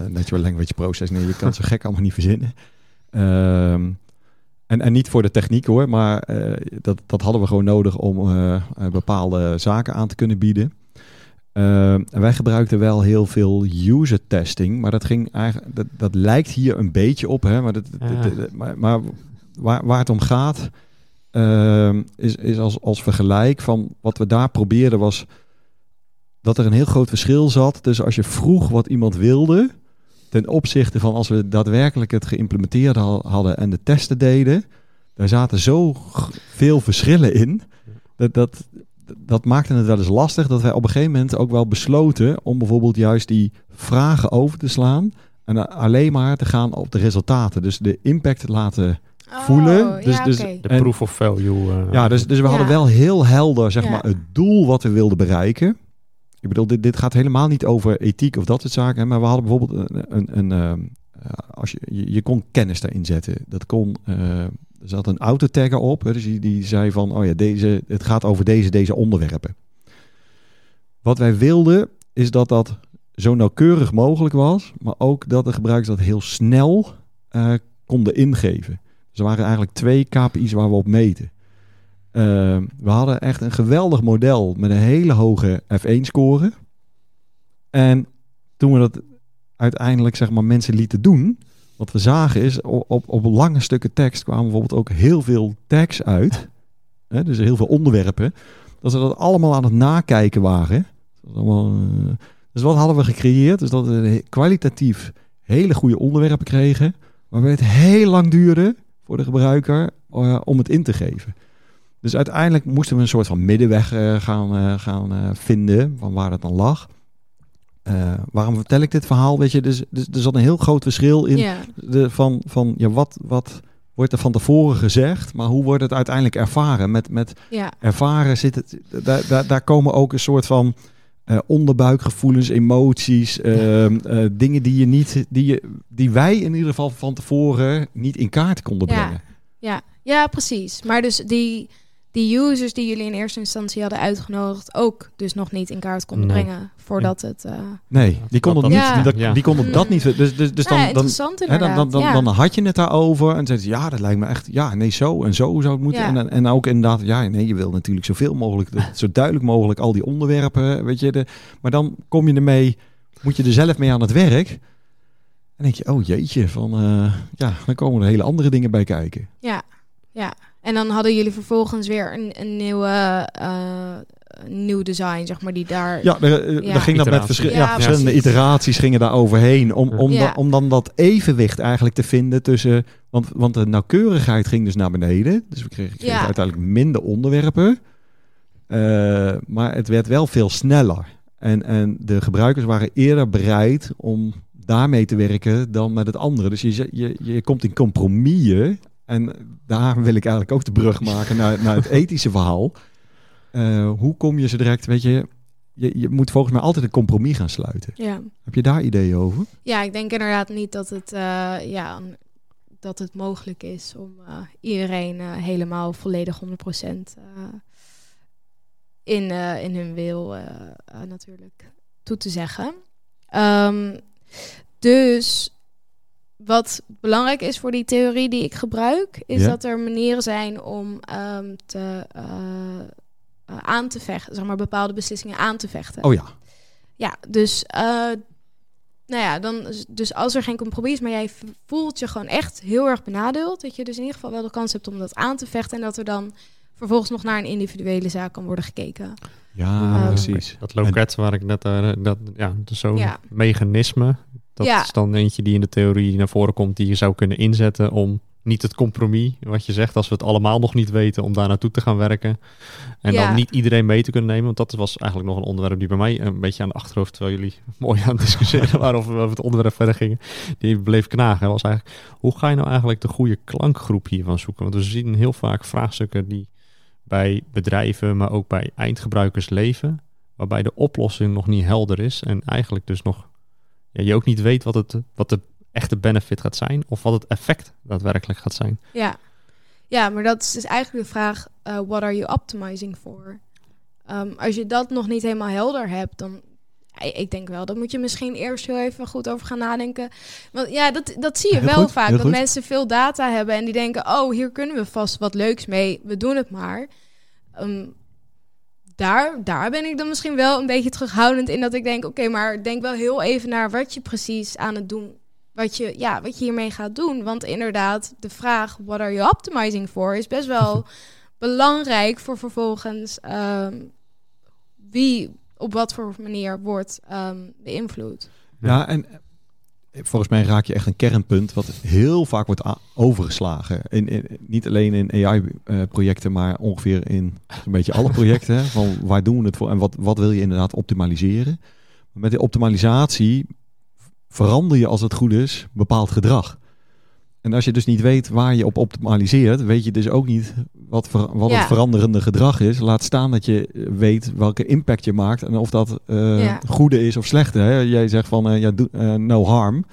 natural language processing. Nee, je kan zo gek allemaal niet verzinnen. Ehm, en, en niet voor de techniek hoor, maar eh, dat, dat hadden we gewoon nodig om eh, eh, bepaalde zaken aan te kunnen bieden. En wij gebruikten wel heel veel user testing, maar dat ging eigenlijk, dat, dat lijkt hier een beetje op, hè, maar, dat, dat- Ja. dat- maar, maar waar, waar het om gaat, is, is als, als vergelijk van wat we daar probeerden was dat er een heel groot verschil zat tussen als je vroeg wat iemand wilde, ten opzichte van als we daadwerkelijk het geïmplementeerd ha- hadden en de testen deden, daar zaten zo veel verschillen in. Dat, dat, dat maakte het wel eens lastig dat wij op een gegeven moment ook wel besloten om bijvoorbeeld juist die vragen over te slaan en alleen maar te gaan op de resultaten. Dus de impact te laten voelen. Oh, Dus- ja, dus- oké. De proof of value. eh, ja, dus, dus we Ja. hadden wel heel helder zeg Ja. maar, het doel wat we wilden bereiken. Ik bedoel, dit, dit gaat helemaal niet over ethiek of dat soort zaken. Hè, maar we hadden bijvoorbeeld een, een, een ehm, eh, als je, je, kon kennis daarin zetten. Dat kon, eh, er zat een autotagger op. Hè, dus die, die zei van, oh ja, deze, het gaat over deze, deze onderwerpen. Wat wij wilden, is dat dat zo nauwkeurig mogelijk was. Maar ook dat de gebruikers dat heel snel eh, konden ingeven. Dus er waren eigenlijk twee KPI's waar we op meten. Eh, we hadden echt een geweldig model met een hele hoge F1-score. En toen we dat uiteindelijk zeg maar mensen lieten doen, wat we zagen is op, op lange stukken tekst kwamen bijvoorbeeld ook heel veel tags uit. Hè, dus heel veel onderwerpen. Dat ze dat allemaal aan het nakijken waren. Allemaal, eh, dus wat hadden we gecreëerd? Dus dat we kwalitatief hele goede onderwerpen kregen. Waarbij het heel lang duurde voor de gebruiker eh, om het in te geven. Dus uiteindelijk moesten we een soort van middenweg eh, gaan, eh, gaan eh, vinden van waar het dan lag. Waarom vertel ik dit verhaal? Weet je, dus, dus er zat een heel groot verschil in Ja, de, van, van ja, wat, wat wordt er van tevoren gezegd, maar hoe wordt het uiteindelijk ervaren? Met, met ja. ervaren zit het, daar, daar, daar komen ook een soort van eh, onderbuikgevoelens, emoties, ehm, eh, dingen die je niet, die, je, die wij in ieder geval van tevoren niet in kaart konden Ja. brengen. Ja, ja, precies. Maar dus die, die users die jullie in eerste instantie hadden uitgenodigd, ook dus nog niet in kaart konden Nee. brengen voordat het. eh Nee, die konden, dat- niet, Ja. die, dat- Ja. die konden dat niet. Dus, dus, dus dan, ja, dan, hè, dan, dan, dan, ja. dan had je het daarover en zei ze, ja, dat lijkt me echt, ja, nee, zo en zo zou het moeten. Ja. En, dan- en ook inderdaad, ja, nee, je wil natuurlijk zoveel mogelijk, zo duidelijk mogelijk al die onderwerpen, weet je. De, maar dan kom je ermee, moet je er zelf mee aan het werk. En denk je, oh jeetje, van, eh, ja, dan komen er hele andere dingen bij kijken. Ja, ja. En dan hadden jullie vervolgens weer een, een nieuwe, eh, nieuw design, zeg maar, die daar. Ja, daar ging dat met verschil- Ja, ja, verschillende precies. iteraties gingen daar overheen. Om, om, om dan dat evenwicht eigenlijk te vinden tussen... Want, want de nauwkeurigheid ging dus naar beneden. Dus we kregen, kregen Ja. uiteindelijk minder onderwerpen. Eh, maar het werd wel veel sneller. En, en de gebruikers waren eerder bereid om daarmee te werken dan met het andere. Dus je, je, je komt in compromissen. En daar wil ik eigenlijk ook de brug maken naar, [LAUGHS] naar het ethische verhaal. Eh, hoe kom je ze direct, weet je, je, je moet volgens mij altijd een compromis gaan sluiten. Ja. Heb je daar ideeën over? ja, ik denk inderdaad niet dat het, eh, ja, dat het mogelijk is om eh, iedereen eh, helemaal volledig 100% eh in, eh, in hun wil natuurlijk toe te zeggen. Ehm, dus wat belangrijk is voor die theorie die ik gebruik, is Ja. dat er manieren zijn om ehm, te, eh, eh, aan te vechten, zeg maar bepaalde beslissingen aan te vechten. Oh ja. Ja, dus, eh, nou ja, dan, dus als er geen compromis is, maar jij voelt je gewoon echt heel erg benadeeld, dat je dus in ieder geval wel de kans hebt om dat aan te vechten en dat er dan vervolgens nog naar een individuele zaak kan worden gekeken. Ja, Ehm, precies. Dat loket waar ik net, eh, dat, ja, dus zo'n Ja. mechanisme. Dat Ja. is dan eentje die in de theorie naar voren komt, die je zou kunnen inzetten om niet het compromis, wat je zegt, als we het allemaal nog niet weten, om daar naartoe te gaan werken. En Ja. dan niet iedereen mee te kunnen nemen, want dat was eigenlijk nog een onderwerp die bij mij een beetje aan de achterhoofd, terwijl jullie [LAUGHS] mooi aan het discussiëren waren of we over het onderwerp verder gingen, die bleef knagen. Was eigenlijk, hoe ga je nou eigenlijk de goede klankgroep hiervan zoeken? Want we zien heel vaak vraagstukken die bij bedrijven, maar ook bij eindgebruikers leven, waarbij de oplossing nog niet helder is en eigenlijk dus nog ja, je ook niet weet wat, het, wat de echte benefit gaat zijn of wat het effect daadwerkelijk gaat zijn. Ja, ja maar dat is dus eigenlijk de vraag, eh what are you optimizing for? Ehm, als je dat nog niet helemaal helder hebt, dan... ja, Ik denk wel, dan moet je misschien eerst heel even goed over gaan nadenken. Want ja, dat, dat zie je Heel wel goed, vaak. Dat goed. mensen veel data hebben en die denken... oh, hier kunnen we vast wat leuks mee. We doen het maar. Ehm, daar, daar ben ik dan misschien wel een beetje terughoudend in dat ik denk... oké, maar denk wel heel even naar wat je precies aan het doen... Wat je, ja, wat je hiermee gaat doen. Want inderdaad, de vraag... what are you optimizing for? is best wel [LAUGHS] belangrijk voor vervolgens... ehm, wie op wat voor manier wordt ehm, beïnvloed. Ja, en volgens mij raak je echt een kernpunt wat heel vaak wordt overgeslagen. In, niet alleen in AI-projecten, maar ongeveer in een beetje alle projecten. Van waar doen we het voor en wat, wat wil je inderdaad optimaliseren? Met die optimalisatie verander je, als het goed is, bepaald gedrag. En als je dus niet weet waar je op optimaliseert, weet je dus ook niet wat, ver- wat Ja. het veranderende gedrag is. Laat staan dat je eh, weet welke impact je maakt en of dat eh, Ja. goede is of slechte. Hè? Jij zegt van eh, ja, doe, eh, no harm.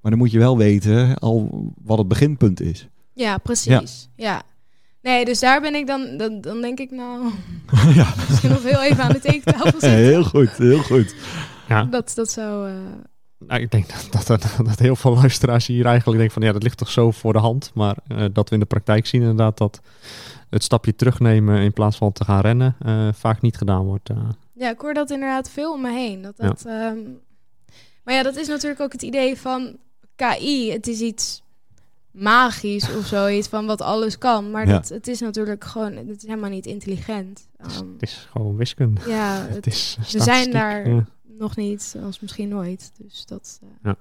Maar dan moet je wel weten al wat het beginpunt is. Ja, precies. Ja. Nee, dus daar ben ik dan, dan, dan denk ik nou, [LAUGHS] [LAUGHS] ja, misschien nog heel even aan de [LAUGHS] tekentafel zitten. heel goed, heel goed. Ja, Dat, dat zou... nou, ik denk [LAUGHS] dat, dat, dat, heel veel luisteraars hier eigenlijk denken van ja, dat ligt toch zo voor de hand. Maar eh, dat we in de praktijk zien inderdaad dat het stapje terugnemen in plaats van te gaan rennen eh, vaak niet gedaan wordt. eh. Ja, ik hoor dat inderdaad veel om me heen. Dat dat, ehm, maar ja, dat is natuurlijk ook het idee van KI. Het is iets magisch of zoiets van wat alles kan. Maar Ja. dat, het is natuurlijk gewoon, het is helemaal niet intelligent. Ehm, Het is gewoon wiskunde. ja, [LAUGHS] Het het, is we zijn daar ja. Nog niet, als misschien nooit. Dus dat... eh, Ja.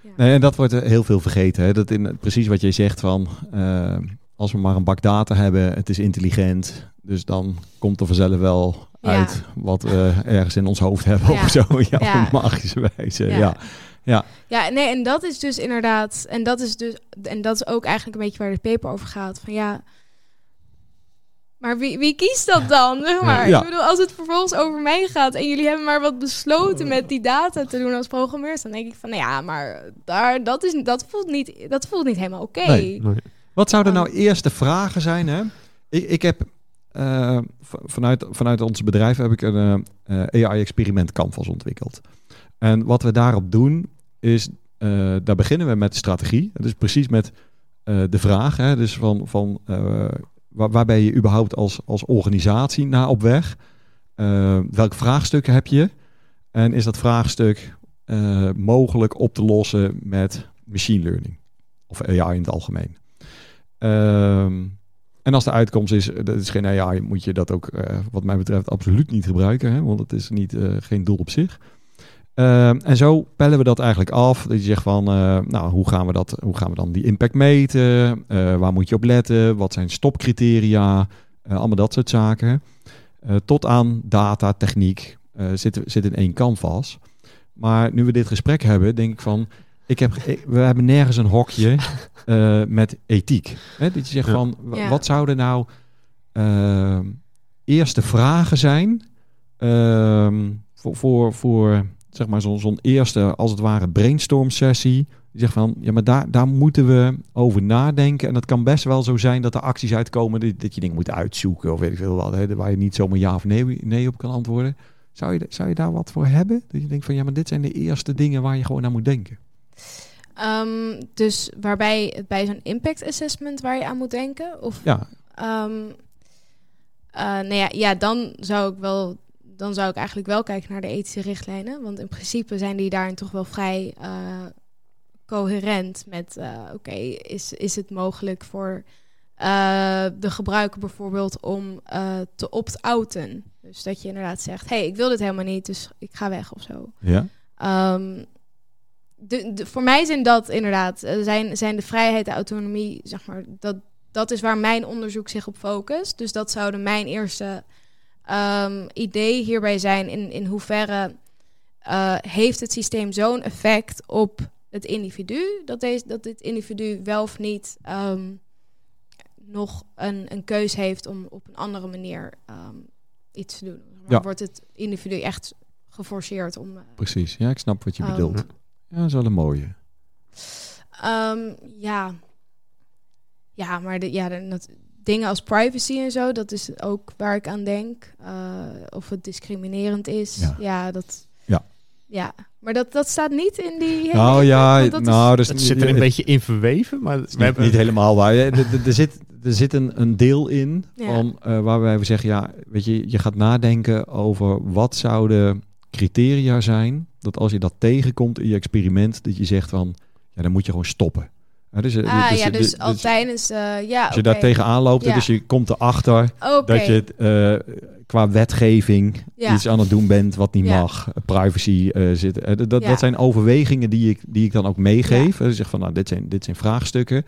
ja. Nee, en dat wordt eh, heel veel vergeten. Hè? Dat in, precies wat jij zegt van eh, als we maar een bak data hebben, het is intelligent. Dus dan komt er vanzelf wel Ja. uit wat we ergens in ons hoofd hebben Ja. of zo. [LAUGHS] Ja, Ja. op magische wijze. Ja. Ja. Ja. Ja, nee, en dat is dus inderdaad, en dat is dus, en dat is ook eigenlijk een beetje waar de paper over gaat. Van ja, Maar wie, wie kiest dat dan? [LAUGHS] Zeg maar. Ja. Ik bedoel, als het vervolgens over mij gaat en jullie hebben maar wat besloten met die data te doen als programmeurs, dan denk ik van, nou ja, maar daar, dat, is, dat, voelt niet, dat voelt niet helemaal oké. Nee. Nee. Wat zouden nou eerste vragen zijn? Hè? Ik, ik heb eh, vanuit, vanuit ons bedrijf heb ik een eh, eh, AI-experiment Canvas ontwikkeld. En wat we daarop doen is, eh, daar beginnen we met de strategie. Dus precies met eh, de vraag, hè? dus van, van eh, waar, ben je überhaupt als, als organisatie naar op weg? Eh, welk vraagstuk heb je? En is dat vraagstuk eh, mogelijk op te lossen met machine learning? Of AI in het algemeen. Ehm, en als de uitkomst is, eh, dat is geen AI, moet je dat ook, wat mij betreft, absoluut niet gebruiken. Hè? Want het is niet, geen doel op zich. Ehm, en zo pellen we dat eigenlijk af. Dat je zegt van, eh, nou, hoe gaan, we dat, hoe gaan we dan die impact meten? Eh, waar moet je op letten? Wat zijn stopcriteria? Eh, allemaal dat soort zaken. Eh, tot aan data, techniek, eh, zit, zit in één canvas. Maar nu we dit gesprek hebben, denk ik van, ik heb, ik- we hebben nergens een hokje [LAUGHS] eh, met ethiek. Hè? Dat je zegt Ja. van, Ja. wat zouden nou ehm, eerste vragen zijn ehm, voor, voor, voor zeg maar zo'n zo'n eerste, als het ware, brainstorm sessie. Je zegt van, ja, maar daar, daar moeten we over nadenken. En het kan best wel zo zijn dat er acties uitkomen dat, dat je dingen moet uitzoeken of weet ik veel wat, hè, waar je niet zomaar ja of nee, nee op kan antwoorden. Zou je, zou je daar wat voor hebben? Dat je denkt van, ja, maar dit zijn de eerste dingen waar je gewoon aan moet denken. Ehm, dus waarbij het bij zo'n impact assessment waar je aan moet denken? Of, Ja, eh, nou ja, ja, dan zou ik wel, dan zou ik eigenlijk wel kijken naar de ethische richtlijnen, want in principe zijn die daarin toch wel vrij eh, coherent met, eh, oké, is, is het mogelijk voor eh, de gebruiker bijvoorbeeld om te opt-outen? Dus dat je inderdaad zegt, hey, ik wil dit helemaal niet, dus ik ga weg of zo. ja. Ehm, de, de- voor mij zijn dat inderdaad, zijn, zijn de vrijheid, de autonomie, zeg maar, dat, dat is waar mijn onderzoek zich op focust. Dus dat zouden mijn eerste ehm, idee hierbij zijn. In, in hoeverre eh, heeft het systeem zo'n effect op het individu, dat, deze, dat dit individu wel of niet ehm, nog een, een keus heeft om op een andere manier ehm, iets te doen. Maar Ja. Wordt het individu echt geforceerd om... eh, Precies. Ja, ik snap wat je bedoelt. Ja, dat is wel een mooie. Ehm, ja. Ja, maar de, ja, de, dat, dingen als privacy en zo, dat is ook waar ik aan denk. Eh, of het discriminerend is. Ja. Ja, dat. Ja. Ja, maar dat, dat staat niet in die. hele Nou ja, dat is- nou, dus Het zit er een beetje in verweven, maar we niet, hebben niet helemaal waar. Er, zit, er zit een, een deel in Ja. van, eh, waar wij zeggen, ja, weet je, je gaat nadenken over wat zouden criteria zijn, dat als je dat tegenkomt in je experiment, dat je zegt van, ja, dan moet je gewoon stoppen. Dus, Ah dus- ja, dus, al tijdens. ja, als je daar tegenaan loopt, Ja. dus je komt erachter dat je eh, qua wetgeving Ja. iets aan het doen bent wat niet Ja. mag, privacy eh zit. eh, dat, dat, zijn overwegingen die ik, die ik dan ook meegeef. Dus ik zeg van, nou, dit zijn, dit zijn vraagstukken.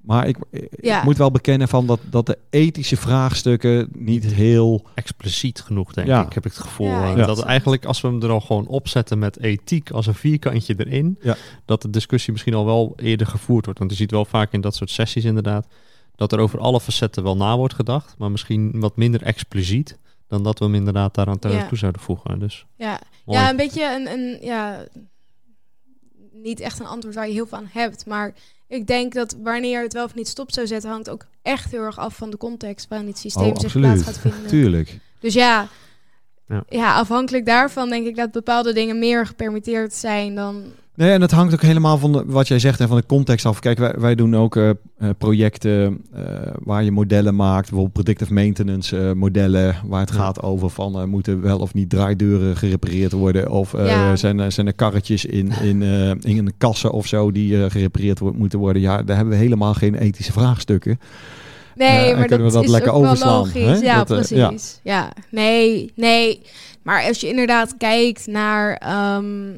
Maar ik, ik Ja. moet wel bekennen van dat, dat de ethische vraagstukken niet heel... expliciet genoeg, denk Ja. ik. Heb ik het gevoel Ja, eh, Ja. dat eigenlijk als we hem er al gewoon opzetten met ethiek als een vierkantje erin, Ja. dat de discussie misschien al wel eerder gevoerd wordt. Want je ziet wel vaak in dat soort sessies inderdaad dat er over alle facetten wel na wordt gedacht, maar misschien wat minder expliciet dan dat we hem inderdaad daaraan toe Ja. toe zouden voegen. Dus Ja. mooi. ja, een beetje een, een. Ja, niet echt een antwoord waar je heel veel aan hebt. Maar ik denk dat wanneer het wel of niet stop zou zetten, hangt ook echt heel erg af van de context waarin het systeem Oh, zich plaats gaat vinden. [LAUGHS] Tuurlijk. Dus ja, Ja. ja. afhankelijk daarvan denk ik dat bepaalde dingen meer gepermitteerd zijn dan. Nee, en het hangt ook helemaal van de, wat jij zegt en van de context af. Kijk, wij, wij doen ook eh, eh, projecten eh, waar je modellen maakt. Bijvoorbeeld predictive maintenance eh, modellen. Waar het Ja. gaat over van moeten wel of niet draaideuren gerepareerd worden. Of eh, Ja. zijn, er, zijn er karretjes in, in, eh, in een kassen of zo die eh, gerepareerd moeten worden. Ja, daar hebben we helemaal geen ethische vraagstukken. Nee, en maar kunnen dat, we dat is lekker ook wel logisch. hè? Ja, Dat, eh, ja. precies. ja. nee, nee. Maar als je inderdaad kijkt naar. ehm,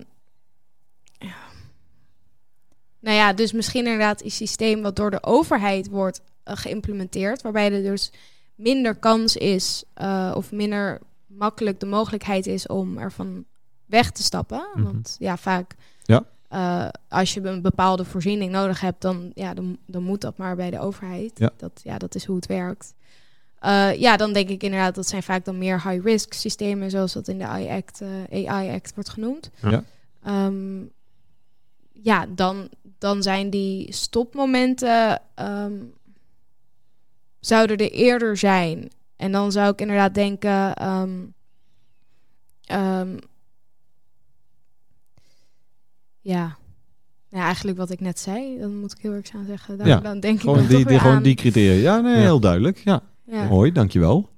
nou ja, dus misschien inderdaad een systeem wat door de overheid wordt eh, geïmplementeerd, waarbij er dus minder kans is eh, of minder makkelijk de mogelijkheid is om ervan weg te stappen. Mhm. Want ja, vaak Ja. Eh, als je een bepaalde voorziening nodig hebt, dan, ja, dan, dan moet dat maar bij de overheid. Ja. Dat, ja, dat is hoe het werkt. Eh, ja, dan denk ik inderdaad dat zijn vaak dan meer high-risk systemen, zoals dat in de AI-Act, eh, AI-Act wordt genoemd. Ja. Ehm, ja, dan, dan zijn die stopmomenten ehm, zouden er eerder zijn. En dan zou ik inderdaad denken. ehm, ja. ja, eigenlijk wat ik net zei, dan moet ik heel erg aan zeggen. Daar, Ja, dan denk ik Gewoon dan die, toch die, weer gewoon aan. die criteria. Ja, nee, Ja. heel duidelijk. Ja, Ja. mooi, dankjewel.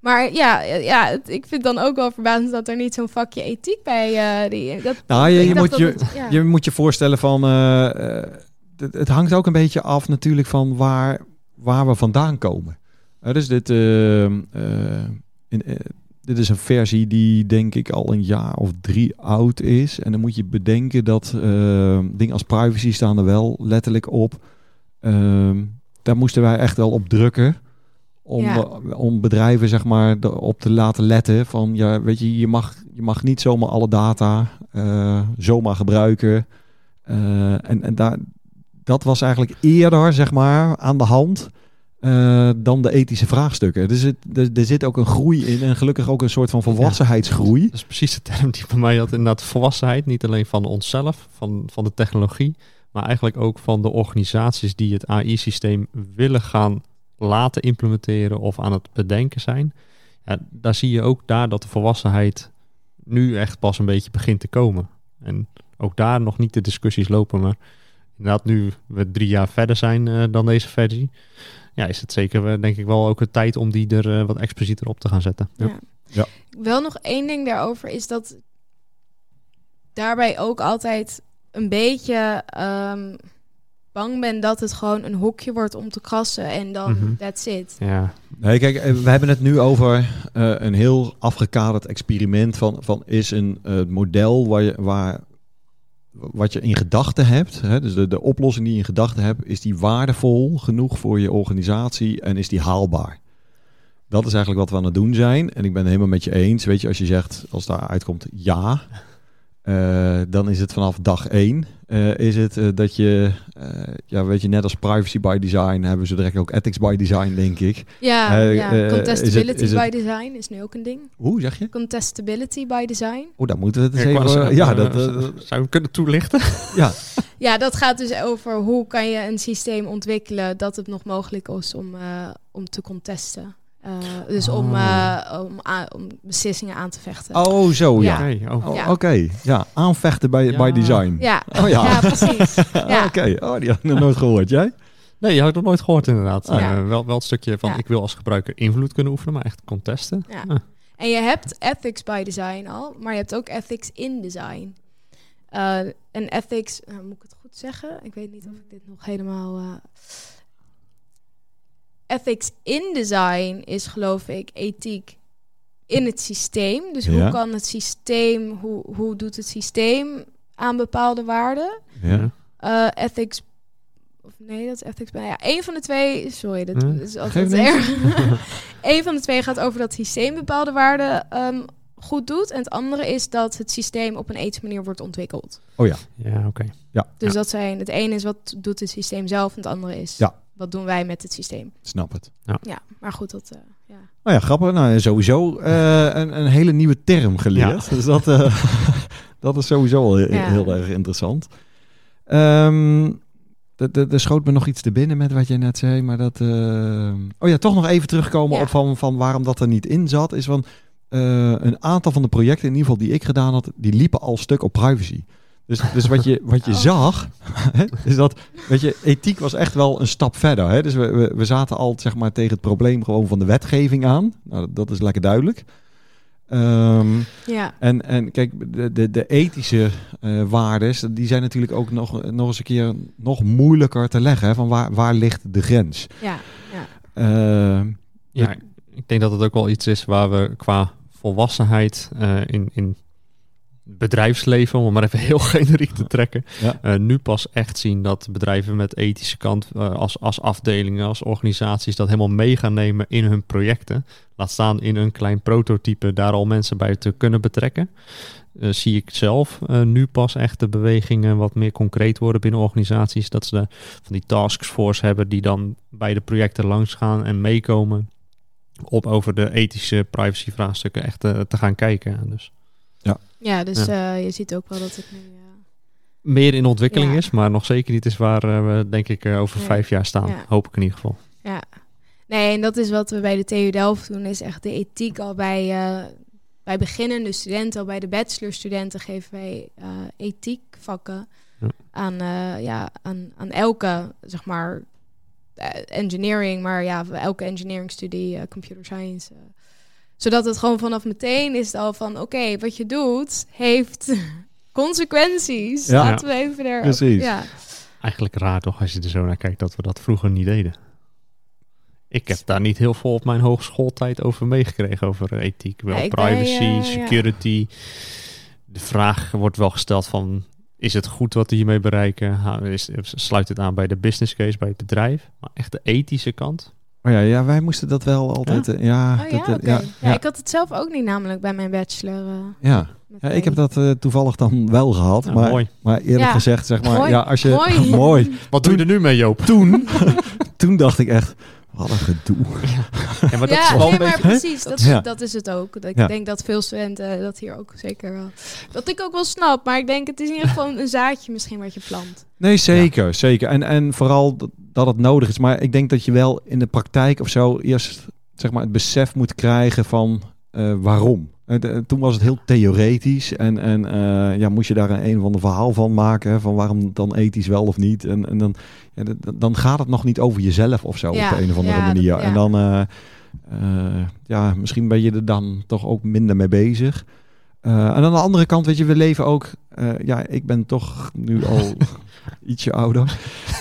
Maar ja, ja het- ik vind dan ook wel verbazend dat er niet zo'n vakje ethiek bij... eh die, dat, Nou, je, ik je, moet dat je, het- ja. je moet je voorstellen van... eh, eh, het, het hangt ook een beetje af natuurlijk van waar, waar we vandaan komen. Eh, dus dit, in, dit is een versie die denk ik al een jaar of drie oud is. En dan moet je bedenken dat eh, dingen als privacy staan er wel letterlijk op. Ehm, daar moesten wij echt wel op drukken. Om, Ja. eh, om bedrijven zeg maar op te laten letten van ja, weet je, je mag, je mag niet zomaar alle data eh, zomaar gebruiken. Eh, en en daar, dat was eigenlijk eerder zeg maar aan de hand eh, dan de ethische vraagstukken. Dus het, er, er zit ook een groei in en gelukkig ook een soort van volwassenheidsgroei. Dat is precies de term die bij mij had. Inderdaad, volwassenheid. Niet alleen van onszelf, van, van de technologie. Maar eigenlijk ook van de organisaties die het AI-systeem willen gaan laten implementeren of aan het bedenken zijn. Ja, daar zie je ook daar dat de volwassenheid nu echt pas een beetje begint te komen. En ook daar nog niet de discussies lopen. Maar inderdaad, nu we drie jaar verder zijn eh, dan deze versie. Ja, is het zeker eh, denk ik wel ook de tijd om die er eh, wat explicieter op te gaan zetten. Ja. Ja. Ja. Wel nog één ding daarover is dat daarbij ook altijd een beetje ehm, bang ben dat het gewoon een hokje wordt om te krassen en dan Mhm. that's it. ja. Nee, kijk, eh, we hebben het nu over eh, een heel afgekaderd experiment van, van is een eh, model waar je, waar, wat je in gedachten hebt. Hè, dus de, de oplossing die je in gedachten hebt, is die waardevol genoeg voor je organisatie en is die haalbaar? Dat is eigenlijk wat we aan het doen zijn. En ik ben het helemaal met je eens. Weet je, als je zegt, als daar uitkomt ja, eh, dan is het vanaf dag één. Eh, is het eh, dat je, eh, ja, weet je, net als privacy by design hebben ze direct ook ethics by design, denk ik. Ja, ja. contestability is het- is by design is nu ook een ding. Hoe zeg je? Contestability by design. Oh, daar moeten we het Ja, eens ik even... ja, dat, zou- je kunnen toelichten? [LAUGHS] ja, Ja, dat gaat dus over hoe kan je een systeem ontwikkelen dat het nog mogelijk is om, eh, om te contesten. Eh, dus om, eh, om, om beslissingen aan te vechten. oh zo, ja. Ja. Oké, oh. Oh, Ja. Oké, ja. Aanvechten bij, Ja. by design. Ja, Oh ja. ja. precies. [LAUGHS] Ja. Oké, oh, die had ik nog nooit gehoord. Jij? Nee, je had het nog nooit gehoord inderdaad. Ja. Eh, wel, wel het stukje van Ja. ik wil als gebruiker invloed kunnen oefenen, maar echt contesten. Ja. Ah. En je hebt ethics by design al, maar je hebt ook ethics in design. Eh, en ethics, moet ik het goed zeggen? Ik weet niet of ik dit nog helemaal. Ethics in design is geloof ik ethiek in het systeem. Dus Ja. hoe kan het systeem, hoe, hoe doet het systeem aan bepaalde waarden? Ja. Eh, ethics. Of nee, dat is ethics. bij- Ja, één van de twee. Sorry, dat Hm, is altijd erg. [LAUGHS] [LAUGHS] Eén van de twee gaat over dat het systeem bepaalde waarden ehm, goed doet. En het andere is dat het systeem op een ethische manier wordt ontwikkeld. Ja, oké. Dus Ja. dat zijn het ene is wat doet het systeem zelf, en het andere is Ja. Wat doen wij met het systeem. Snap het. Ja, maar goed, dat. eh, ja. Nou ja, grappig. Nou, sowieso eh, een, een hele nieuwe term geleerd. [LAUGHS] Dus dat, eh, [LAUGHS] dat is sowieso al heel, Ja. heel erg interessant. Ehm, d- Er schoot me nog iets te binnen met wat jij net zei, maar dat... eh, Oh ja, toch nog even terugkomen Ja. op van, van waarom dat er niet in zat. Is van eh, een aantal van de projecten, in ieder geval die ik gedaan had, die liepen al stuk op privacy. Dus, dus wat je, wat je Oh. zag, hè, is dat, weet je, ethiek was echt wel een stap verder. Hè? Dus we, we, we zaten al, zeg maar, tegen het probleem gewoon van de wetgeving aan. Nou, dat is lekker duidelijk. Ehm, ja, en, en kijk, de, de, de ethische eh waardes, die zijn natuurlijk ook nog, nog eens een keer nog moeilijker te leggen. Hè? Van waar, waar ligt de grens? ja, ja. Ehm, Ja, ik denk dat het ook wel iets is waar we qua volwassenheid eh, in, in bedrijfsleven, om maar even heel [LAUGHS] generiek te trekken, Ja. eh, nu pas echt zien dat bedrijven met ethische kant eh, als, als afdelingen, als organisaties dat helemaal mee gaan nemen in hun projecten. Laat staan in een klein prototype daar al mensen bij te kunnen betrekken. Eh, zie ik zelf nu pas echt de bewegingen wat meer concreet worden binnen organisaties. Dat ze de, van die taskforce hebben die dan bij de projecten langs gaan en meekomen. Om over de ethische privacy vraagstukken echt te gaan kijken. Dus Ja, dus eh, je ziet ook wel dat het nu... meer in ontwikkeling Ja. is, maar nog zeker niet is waar eh, we denk ik eh, over Nee. vijf jaar staan. Ja. Hoop ik in ieder geval. Ja. Nee, en dat is wat we bij de TU Delft doen, is echt de ethiek al bij, eh, bij beginnende studenten, al bij de bachelorstudenten geven wij eh ethiekvakken Ja. aan, eh, ja, aan, aan elke, zeg maar, engineering, maar ja, elke engineering studie, eh, computer science. Zodat het gewoon vanaf meteen is het al van, oké, wat je doet heeft [LAUGHS] consequenties. Ja. Laten we even er... Precies. Ja. Eigenlijk raar toch als je er zo naar kijkt dat we dat vroeger niet deden. Ik heb daar niet heel veel op mijn hogeschooltijd over meegekregen, over ethiek. Wel Ja, ik ben, privacy, ja. security. De vraag wordt wel gesteld van, is het goed wat we hiermee bereiken? Ha- Is, sluit het aan bij de business case, bij het bedrijf? Maar echt de ethische kant? Oh ja, ja, wij moesten dat wel altijd... eh, Ja, Oh ja, dat, eh, ja, Ja, ja, ik had het zelf ook niet namelijk bij mijn bachelor. eh, ja. ik heb dat eh, toevallig dan wel gehad. Ja, maar, mooi. maar eerlijk Ja. gezegd, zeg maar, Mooi. ja, als je... Mooi. [LAUGHS] mooi. Wat doe je er nu mee, Joop? Toen, [LAUGHS] [LAUGHS] toen dacht ik echt, wat een gedoe. Ja, maar [LAUGHS] dat ja, is wel nee, een maar beetje... precies. Dat, Ja. dat is het ook. Dat, ik Ja. denk dat veel studenten dat hier ook zeker wel... Dat ik ook wel snap, maar ik denk het is in ieder geval [LAUGHS] een zaadje misschien wat je plant. Nee, zeker, zeker. En, en vooral dat, dat het nodig is. Maar ik denk dat je wel in de praktijk of zo eerst zeg maar, het besef moet krijgen van eh, waarom. Eh, de- toen was het heel theoretisch en, en eh, ja, moest je daar een, een of ander verhaal van maken. hè, Van waarom dan ethisch wel of niet. En, en dan, ja, dan gaat het nog niet over jezelf of zo Ja, op de een of andere ja, manier. En dan, eh, ja, misschien ben je er dan toch ook minder mee bezig. En aan de andere kant, weet je, we leven ook. ja, ik ben toch nu [LAUGHS] al ietsje ouder.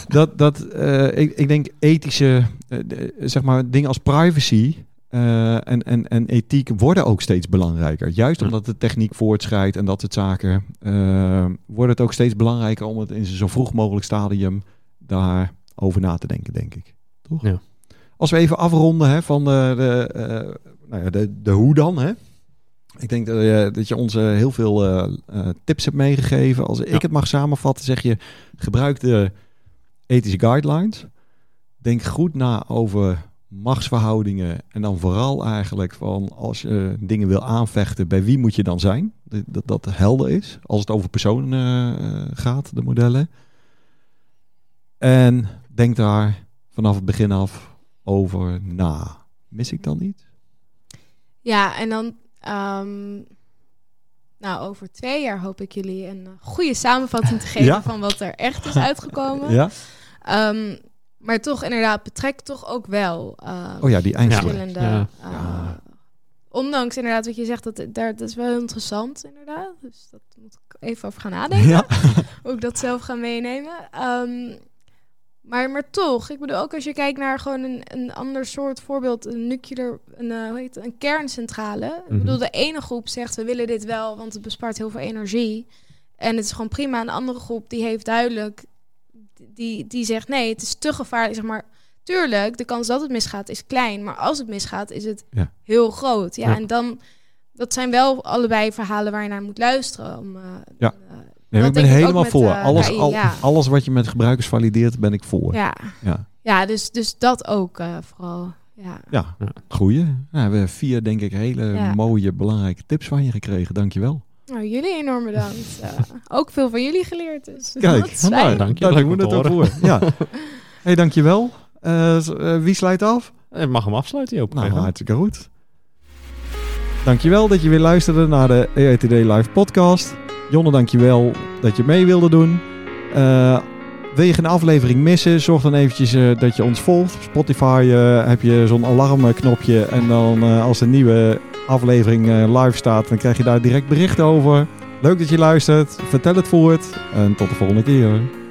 Dat, dat ik, ik denk ethische, de- zeg maar, dingen als privacy. Eh, en, en, en ethiek worden ook steeds belangrijker. Juist Ja. omdat de techniek voortschrijdt en dat soort zaken, eh, wordt het ook steeds belangrijker om het in zo vroeg mogelijk stadium daarover na te denken, denk ik. Toch? Ja. Als we even afronden hè, van de, de, eh, nou ja, de, de hoe dan. Hè? Ik denk dat, je dat je ons eh, heel veel eh, eh, tips hebt meegegeven. Als Ja. ik het mag samenvatten, zeg je gebruik de ethische guidelines. Denk goed na over machtsverhoudingen. En dan vooral eigenlijk van als je dingen wil aanvechten, bij wie moet je dan zijn? Dat dat, helder is. Als het over personen eh, gaat, de modellen. En denk daar vanaf het begin af over na. Mis ik dan niet? Ja, en dan... ehm, nou, over twee jaar hoop ik jullie een goede samenvatting te [LAUGHS] geven Ja. van wat er echt is uitgekomen. Ja? Ehm, maar toch inderdaad, betrek toch ook wel eh, Oh ja, die verschillende... Ja. eh, Ja. Ondanks inderdaad wat je zegt, dat, daar, dat is wel interessant inderdaad. Dus dat moet ik even over gaan nadenken. Ja. [LAUGHS] Hoe ik dat zelf ga meenemen. Ehm, maar, maar toch, ik bedoel ook als je kijkt naar gewoon een, een ander soort voorbeeld, een nuclear, een, eh, hoe heet het, een kerncentrale. Ik Mhm. bedoel, de ene groep zegt we willen dit wel, want het bespaart heel veel energie. En het is gewoon prima. Een andere groep die heeft duidelijk, die, die zegt nee, het is te gevaarlijk. Zeg maar, tuurlijk, de kans dat het misgaat is klein, maar als het misgaat is het Ja. heel groot. Ja, Ja. en dan, dat zijn wel allebei verhalen waar je naar moet luisteren. Om, eh, Ja. eh, Nee, ik ben ik helemaal met, voor. eh, alles, KI, al- ja. alles wat je met gebruikers valideert, ben ik voor. Ja, ja. ja. Dus, dus dat ook vooral. Ja. ja. Goeie. Nou, we hebben vier, denk ik, hele mooie, belangrijke tips van je gekregen. Dankjewel. Nou, jullie enorm bedankt. [LAUGHS] Eh, ook veel van jullie geleerd. Dus Kijk, nou, dank je. Het ook horen. voor. Ja. [LAUGHS] hey, dankjewel. Eh, eh, wie sluit af? Ik mag hem afsluiten, Joop. Nou, hartstikke goed. Dankjewel dat je weer luisterde naar de AITD Live podcast. Jonne, dankjewel dat je mee wilde doen. Eh, wil je geen aflevering missen? Zorg dan eventjes dat je ons volgt. Op Spotify eh, heb je zo'n alarmknopje. En dan eh, als de nieuwe aflevering eh, live staat, dan krijg je daar direct bericht over. Leuk dat je luistert. Vertel het voort. En tot de volgende keer.